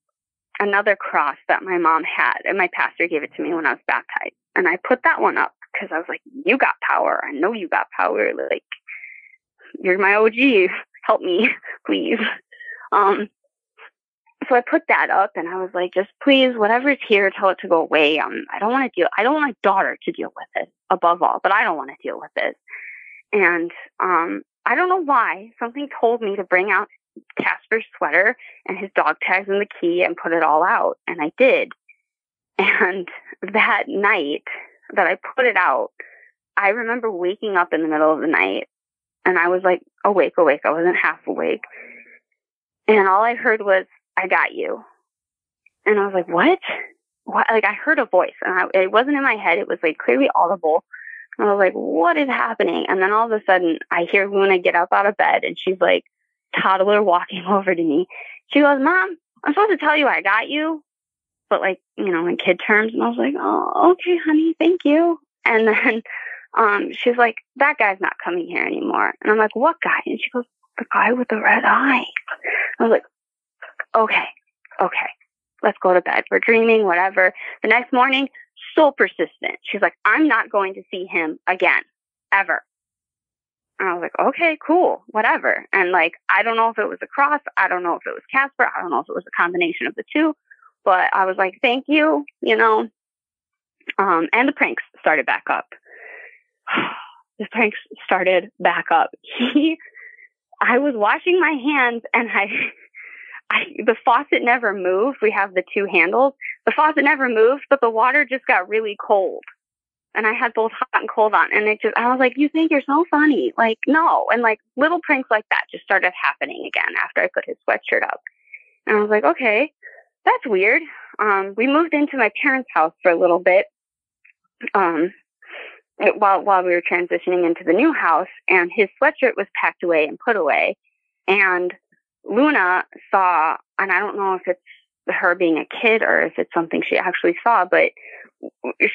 another cross that my mom had and my pastor gave it to me when I was baptized. And I put that one up because I was like, you got power. I know you got power. Like, you're my OG. Help me, please. Um, so I put that up and I was like, just please, whatever's here, tell it to go away. Um, I don't want to deal, I don't want my daughter to deal with it above all, but I don't want to deal with it. And, um, I don't know why something told me to bring out Casper's sweater and his dog tags and the key and put it all out. And I did. And that night that I put it out, I remember waking up in the middle of the night and I was like awake, awake. I wasn't half awake. And all I heard was, I got you. And I was like, what? What? Like I heard a voice and I, it wasn't in my head. It was like clearly audible. And I was like, what is happening? And then all of a sudden I hear Luna get up out of bed and she's like toddler walking over to me. She goes, mom, I'm supposed to tell you I got you. But like, you know, in kid terms. And I was like, oh, okay, honey, thank you. And then um, she's like, that guy's not coming here anymore. And I'm like, what guy? And she goes, the guy with the red eye. I was like, okay, okay, let's go to bed. We're dreaming, whatever. The next morning, so persistent. She's like, I'm not going to see him again, ever. And I was like, okay, cool, whatever. And like, I don't know if it was a cross. I don't know if it was Casper. I don't know if it was a combination of the two. But I was like, thank you, you know. Um, and the pranks started back up. the pranks started back up. He, I was washing my hands and I, I, the faucet never moved. We have the two handles. The faucet never moved, but the water just got really cold. And I had both hot and cold on. And it just, I was like, you think you're so funny. Like, no. And like little pranks like that just started happening again after I put his sweatshirt up. And I was like, okay, that's weird. Um, we moved into my parents' house for a little bit. Um, while while we were transitioning into the new house, and his sweatshirt was packed away and put away, and Luna saw, and I don't know if it's her being a kid or if it's something she actually saw, but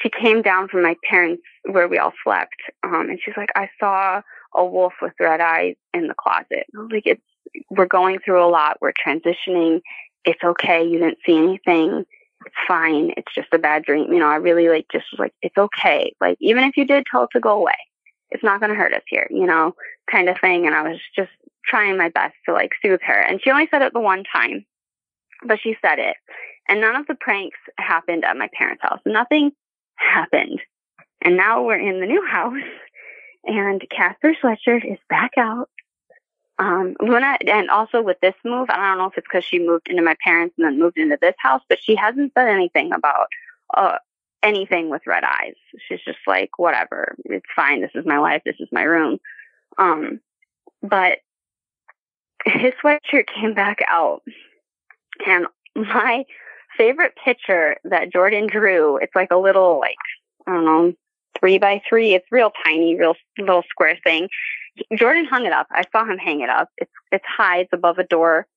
she came down from my parents where we all slept, um, and she's like, I saw a wolf with red eyes in the closet. I was like, it's we're going through a lot. We're transitioning. It's okay. You didn't see anything it's fine. It's just a bad dream. You know, I really like just was like, it's okay. Like, even if you did tell it to go away, it's not going to hurt us here, you know, kind of thing. And I was just trying my best to like soothe her. And she only said it the one time, but she said it. And none of the pranks happened at my parents' house. Nothing happened. And now we're in the new house and Casper's sweatshirt is back out. Um, and also with this move, I don't know if it's because she moved into my parents and then moved into this house, but she hasn't said anything about uh, anything with red eyes. She's just like, whatever, it's fine. This is my life. This is my room. Um, but his sweatshirt came back out, and my favorite picture that Jordan drew, it's like a little, like, I don't know, three by three. It's real tiny, real little square thing. Jordan hung it up. I saw him hang it up. It's it's high. It's above a door.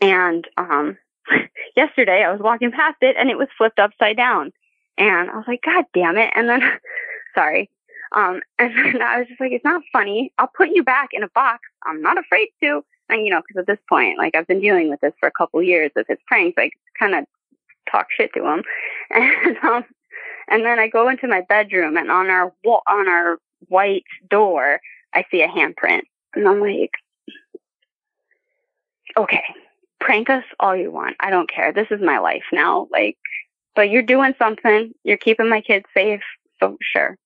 And um, yesterday I was walking past it and it was flipped upside down. And I was like, God damn it! And then, sorry. Um, and then I was just like, it's not funny. I'll put you back in a box. I'm not afraid to. And you know, because at this point, like I've been dealing with this for a couple years with his pranks. Like, kind of talk shit to him. And um, and then I go into my bedroom and on our on our white door, I see a handprint. And I'm like, okay, prank us all you want. I don't care. This is my life now. Like, but you're doing something. You're keeping my kids safe. So sure,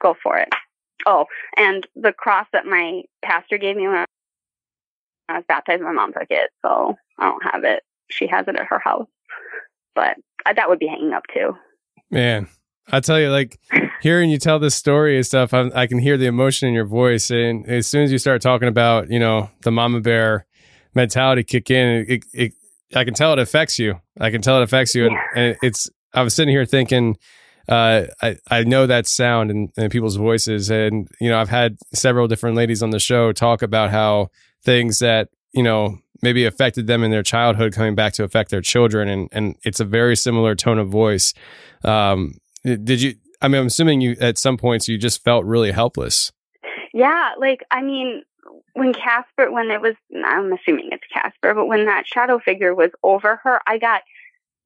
go for it. Oh, and the cross that my pastor gave me when I was baptized, my mom took it. So I don't have it. She has it at her house. But that would be hanging up too. Man, I tell you, like hearing you tell this story and stuff, I, I, can hear the emotion in your voice. And as soon as you start talking about, you know, the mama bear mentality kick in, it, it, I can tell it affects you. I can tell it affects you. And, and it's, I was sitting here thinking, uh, I, I know that sound in, in people's voices. And, you know, I've had several different ladies on the show talk about how things that, you know, maybe affected them in their childhood coming back to affect their children. And, and it's a very similar tone of voice. Um, did you? I mean, I'm assuming you at some points you just felt really helpless. Yeah, like I mean, when Casper, when it was, I'm assuming it's Casper, but when that shadow figure was over her, I got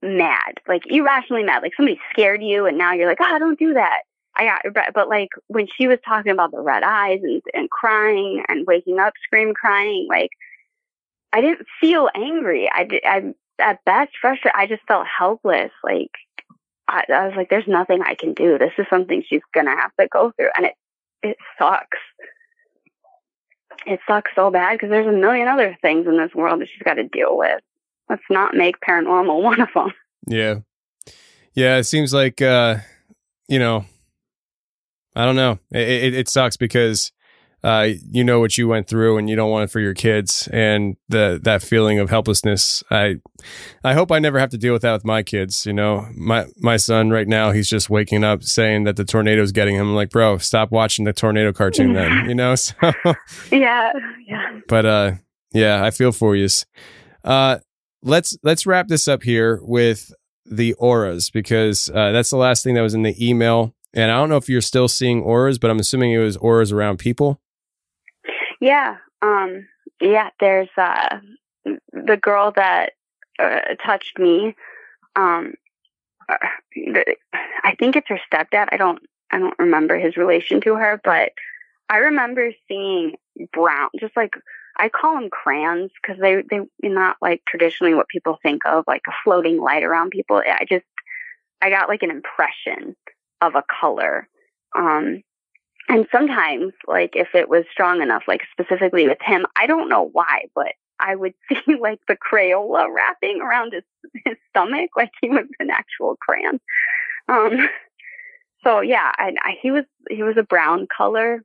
mad, like irrationally mad, like somebody scared you, and now you're like, oh, don't do that. I got, but like when she was talking about the red eyes and, and crying and waking up, scream crying, like I didn't feel angry. I, I at best frustrated. I just felt helpless. Like I, I was like, there's nothing I can do. This is something she's gonna have to go through, and it it sucks. It sucks so bad because there's a million other things in this world that she's got to deal with. Let's not make paranormal one of them. Yeah, yeah. It seems like uh, you know, I don't know. It, it, it sucks because uh, you know what you went through and you don't want it for your kids. And the that feeling of helplessness i i hope i never have to deal with that with my kids you know? My my son right now he's just waking up saying that the tornado's getting him. I'm like bro stop watching the tornado cartoon then you know? So yeah yeah. But uh yeah i feel for you. Uh let's let's wrap this up here with the auras because uh, that's the last thing that was in the email. And I don't know if you're still seeing auras, but I'm assuming it was auras around people. Yeah. Um, yeah, there's uh, the girl that uh, touched me. Um, uh, I think it's her stepdad. I don't I don't remember his relation to her, but I remember seeing brown, just like I call them crayons because they they not like traditionally what people think of like a floating light around people. I just I got like an impression of a color. Um, and sometimes, like if it was strong enough, like specifically with him, I don't know why, but I would see like the Crayola wrapping around his his stomach, like he was an actual crayon. Um, so yeah, and I, he was he was a brown color,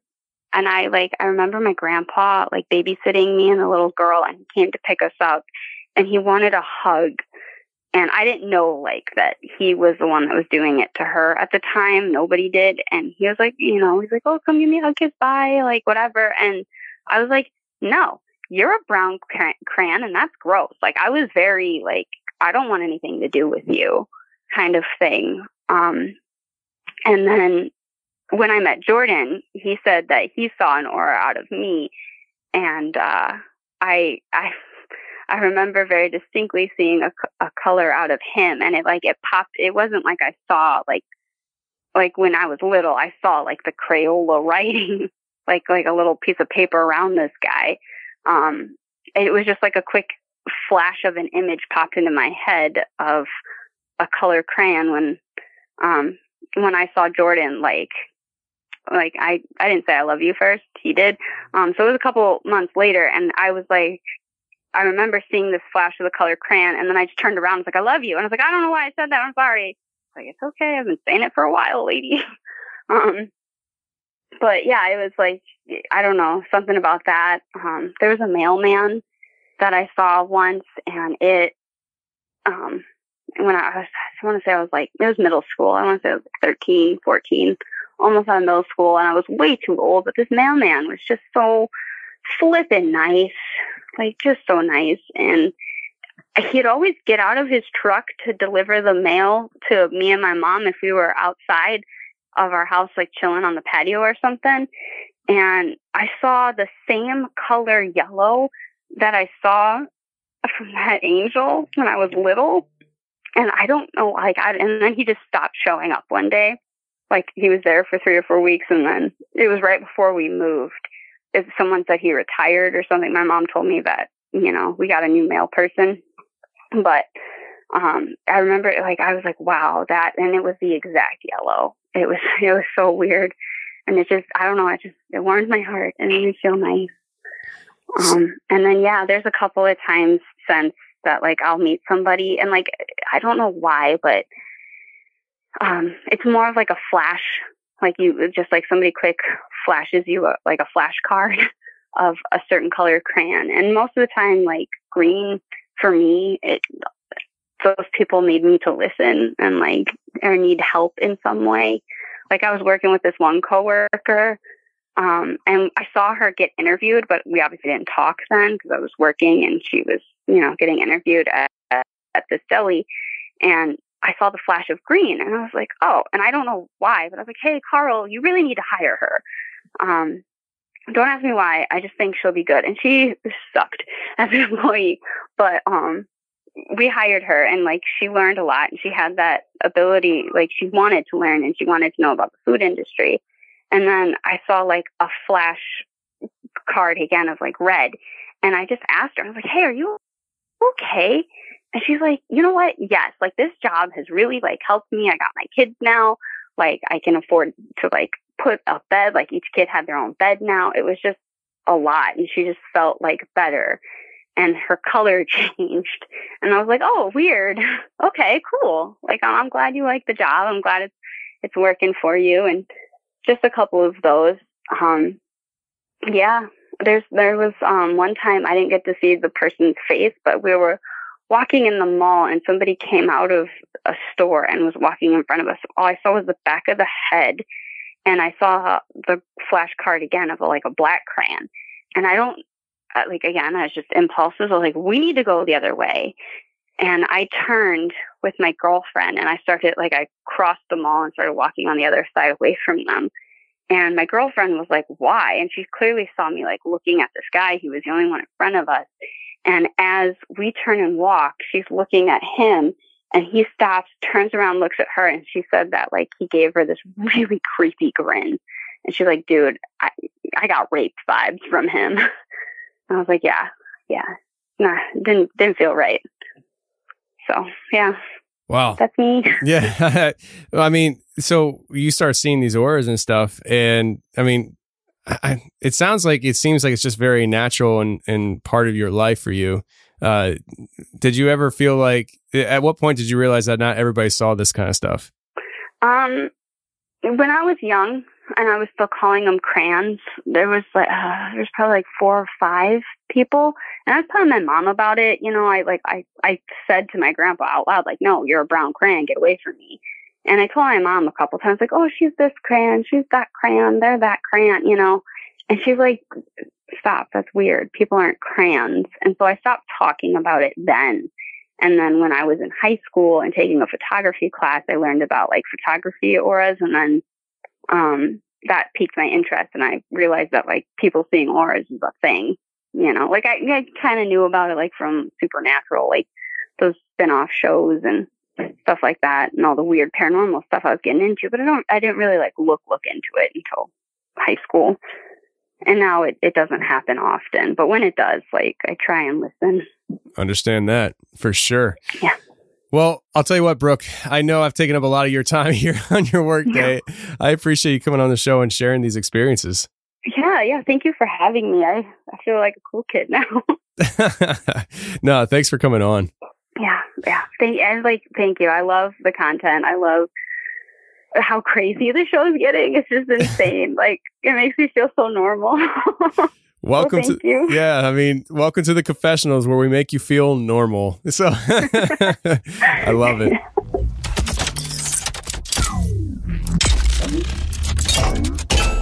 and I like I remember my grandpa like babysitting me and a little girl, and he came to pick us up, and he wanted a hug, and I didn't know like that he was the one that was doing it to her at the time. Nobody did, and he was like, you know, he's like, oh, come give me a hug, kiss, bye, like whatever, and I was like, no, you're a brown crayon, and that's gross. Like I was very like, I don't want anything to do with you, kind of thing. Um, and then when I met Jordan, he said that he saw an aura out of me, and uh, I I I remember very distinctly seeing a, a color out of him, and it like it popped. It wasn't like I saw like like when I was little. I saw like the Crayola writing, like like a little piece of paper around this guy. Um, it was just like a quick flash of an image popped into my head of a color crayon when um when I saw Jordan, like, like I, I didn't say I love you first. He did. Um, so it was a couple months later and I was like, I remember seeing this flash of the color crayon and then I just turned around and was like, I love you. And I was like, I don't know why I said that. I'm sorry. Like, it's okay. I've been saying it for a while, lady. um, but yeah, it was like, I don't know, something about that. Um, there was a mailman that I saw once and it, um, when I was, I want to say I was like, it was middle school. I want to say I was 13, 14, almost out of middle school. And I was way too old, but this mailman was just so flippin' nice, like just so nice. And he'd always get out of his truck to deliver the mail to me and my mom if we were outside of our house, like chilling on the patio or something. And I saw the same color yellow that I saw from that angel when I was little and I don't know, like, I, and then he just stopped showing up one day. Like, he was there for three or four weeks, and then it was right before we moved. If someone said he retired or something, my mom told me that, you know, we got a new mail person. But, um, I remember, like, I was like, wow, that, and it was the exact yellow. It was, it was so weird. And it just, I don't know, it just, it warmed my heart and made me feel nice. Um, and then, yeah, there's a couple of times since that like I'll meet somebody and like I don't know why, but um it's more of like a flash like you just like somebody quick flashes you a, like a flash card of a certain color crayon and most of the time like green for me it those people need me to listen and like or need help in some way like I was working with this one coworker um, and I saw her get interviewed, but we obviously didn't talk then because I was working and she was, you know, getting interviewed at, at this deli. And I saw the flash of green and I was like, oh, and I don't know why, but I was like, hey, Carl, you really need to hire her. Um, don't ask me why. I just think she'll be good. And she sucked as an employee, but, um, we hired her and like she learned a lot and she had that ability, like she wanted to learn and she wanted to know about the food industry. And then I saw like a flash card again of like red. And I just asked her, I was like, Hey, are you okay? And she's like, you know what? Yes, like this job has really like helped me. I got my kids now. Like I can afford to like put a bed, like each kid had their own bed now. It was just a lot. And she just felt like better. And her color changed. And I was like, oh, weird. okay, cool. Like I'm glad you like the job. I'm glad it's it's working for you. And just a couple of those. Um, yeah, there's there was um, one time I didn't get to see the person's face, but we were walking in the mall and somebody came out of a store and was walking in front of us. All I saw was the back of the head, and I saw the flash card again of a, like a black crayon. And I don't uh, like again, I was just impulsive. I was like, we need to go the other way. And I turned with my girlfriend and I started, like, I crossed the mall and started walking on the other side away from them. And my girlfriend was like, why? And she clearly saw me like looking at this guy. He was the only one in front of us. And as we turn and walk, she's looking at him and he stops, turns around, looks at her. And she said that like he gave her this really creepy grin. And she's like, dude, I, I got raped vibes from him. I was like, yeah, yeah, nah, didn't, didn't feel right. So yeah. Wow. That's me. Yeah. I mean, so you start seeing these auras and stuff. And I mean, I, it sounds like it seems like it's just very natural and, and part of your life for you. Uh, did you ever feel like, at what point did you realize that not everybody saw this kind of stuff? Um, when I was young and I was still calling them crayons, there was like, uh, there's probably like four or five people. And I was telling my mom about it. You know, I like, I, I said to my grandpa out loud, like, no, you're a brown crayon, get away from me. And I told my mom a couple times, like, oh, she's this crayon, she's that crayon, they're that crayon, you know. And she's like, stop, that's weird. People aren't crayons. And so I stopped talking about it then. And then when I was in high school and taking a photography class, I learned about like photography auras and then um that piqued my interest and I realized that like people seeing auras is a thing. You know, like I, I kind of knew about it like from Supernatural, like those spin-off shows and stuff like that and all the weird paranormal stuff I was getting into, but I don't I didn't really like look look into it until high school. And now it, it doesn't happen often. But when it does, like I try and listen. Understand that for sure. Yeah. Well, I'll tell you what, Brooke, I know I've taken up a lot of your time here on your work day. I appreciate you coming on the show and sharing these experiences. Yeah, yeah. Thank you for having me. I, I feel like a cool kid now. no, thanks for coming on. Yeah. Thank and like thank you. I love the content. I love how crazy the show is getting. It's just insane. like it makes me feel so normal. Welcome well, to you. yeah. I mean, welcome to the confessionals where we make you feel normal. So I love it.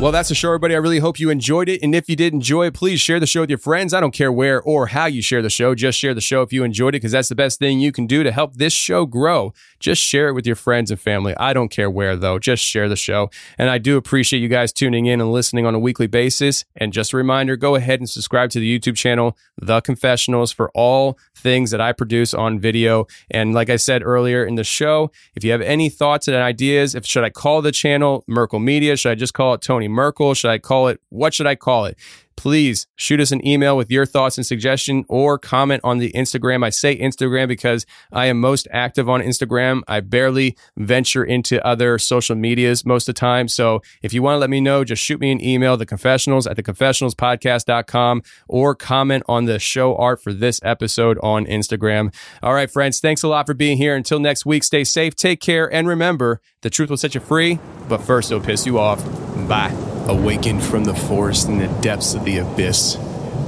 Well, that's the show, everybody. I really hope you enjoyed it. And if you did enjoy it, please share the show with your friends. I don't care where or how you share the show. Just share the show if you enjoyed it, because that's the best thing you can do to help this show grow. Just share it with your friends and family. I don't care where, though. Just share the show. And I do appreciate you guys tuning in and listening on a weekly basis. And just a reminder go ahead and subscribe to the YouTube channel, The Confessionals, for all things that I produce on video. And like I said earlier in the show, if you have any thoughts and ideas, if should I call the channel Merkel Media? Should I just call it Tony Merkel? Should I call it? What should I call it? Please shoot us an email with your thoughts and suggestion or comment on the Instagram. I say Instagram because I am most active on Instagram. I barely venture into other social medias most of the time. So if you want to let me know, just shoot me an email, the confessionals at the confessionalspodcast.com or comment on the show art for this episode on Instagram. All right, friends, thanks a lot for being here. Until next week, stay safe, take care, and remember the truth will set you free, but first it'll piss you off. Bye. Awakened from the forest in the depths of the abyss,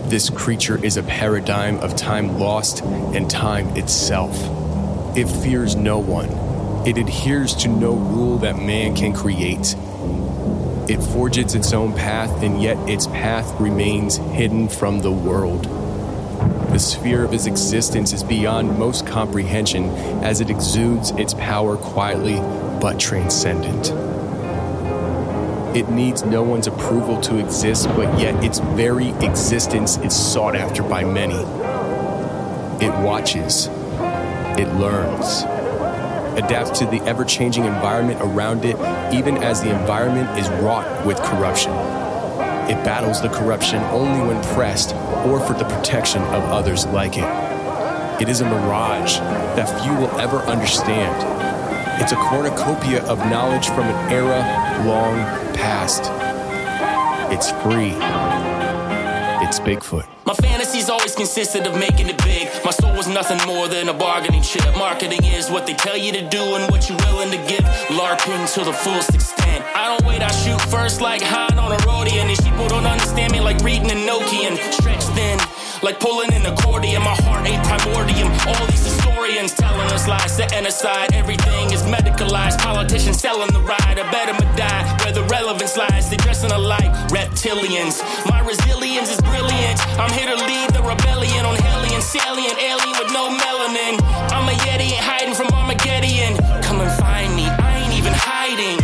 this creature is a paradigm of time lost and time itself. It fears no one. It adheres to no rule that man can create. It forges its own path, and yet its path remains hidden from the world. The sphere of its existence is beyond most comprehension as it exudes its power quietly but transcendent. It needs no one's approval to exist, but yet its very existence is sought after by many. It watches, it learns, adapts to the ever changing environment around it, even as the environment is wrought with corruption. It battles the corruption only when pressed or for the protection of others like it. It is a mirage that few will ever understand. It's a cornucopia of knowledge from an era long past. It's free. It's Bigfoot. My fantasies always consisted of making it big. My soul was nothing more than a bargaining chip. Marketing is what they tell you to do and what you're willing to give. LARPing to the fullest extent. I don't wait, I shoot first like Han on a Rodian. These people don't understand me like reading a Nokian. Stretched thin, like pulling an accordion. My heart ain't primordium. All these historians telling us lies, setting aside everything is medicalized. Politicians selling the ride, a better die. Where the relevance lies, they dressing alike, reptilians. My resilience is brilliant. I'm here to lead the rebellion on hellion, salient, alien with no melanin. I'm a yeti, hiding from Armageddon. Come and find me, I ain't even hiding.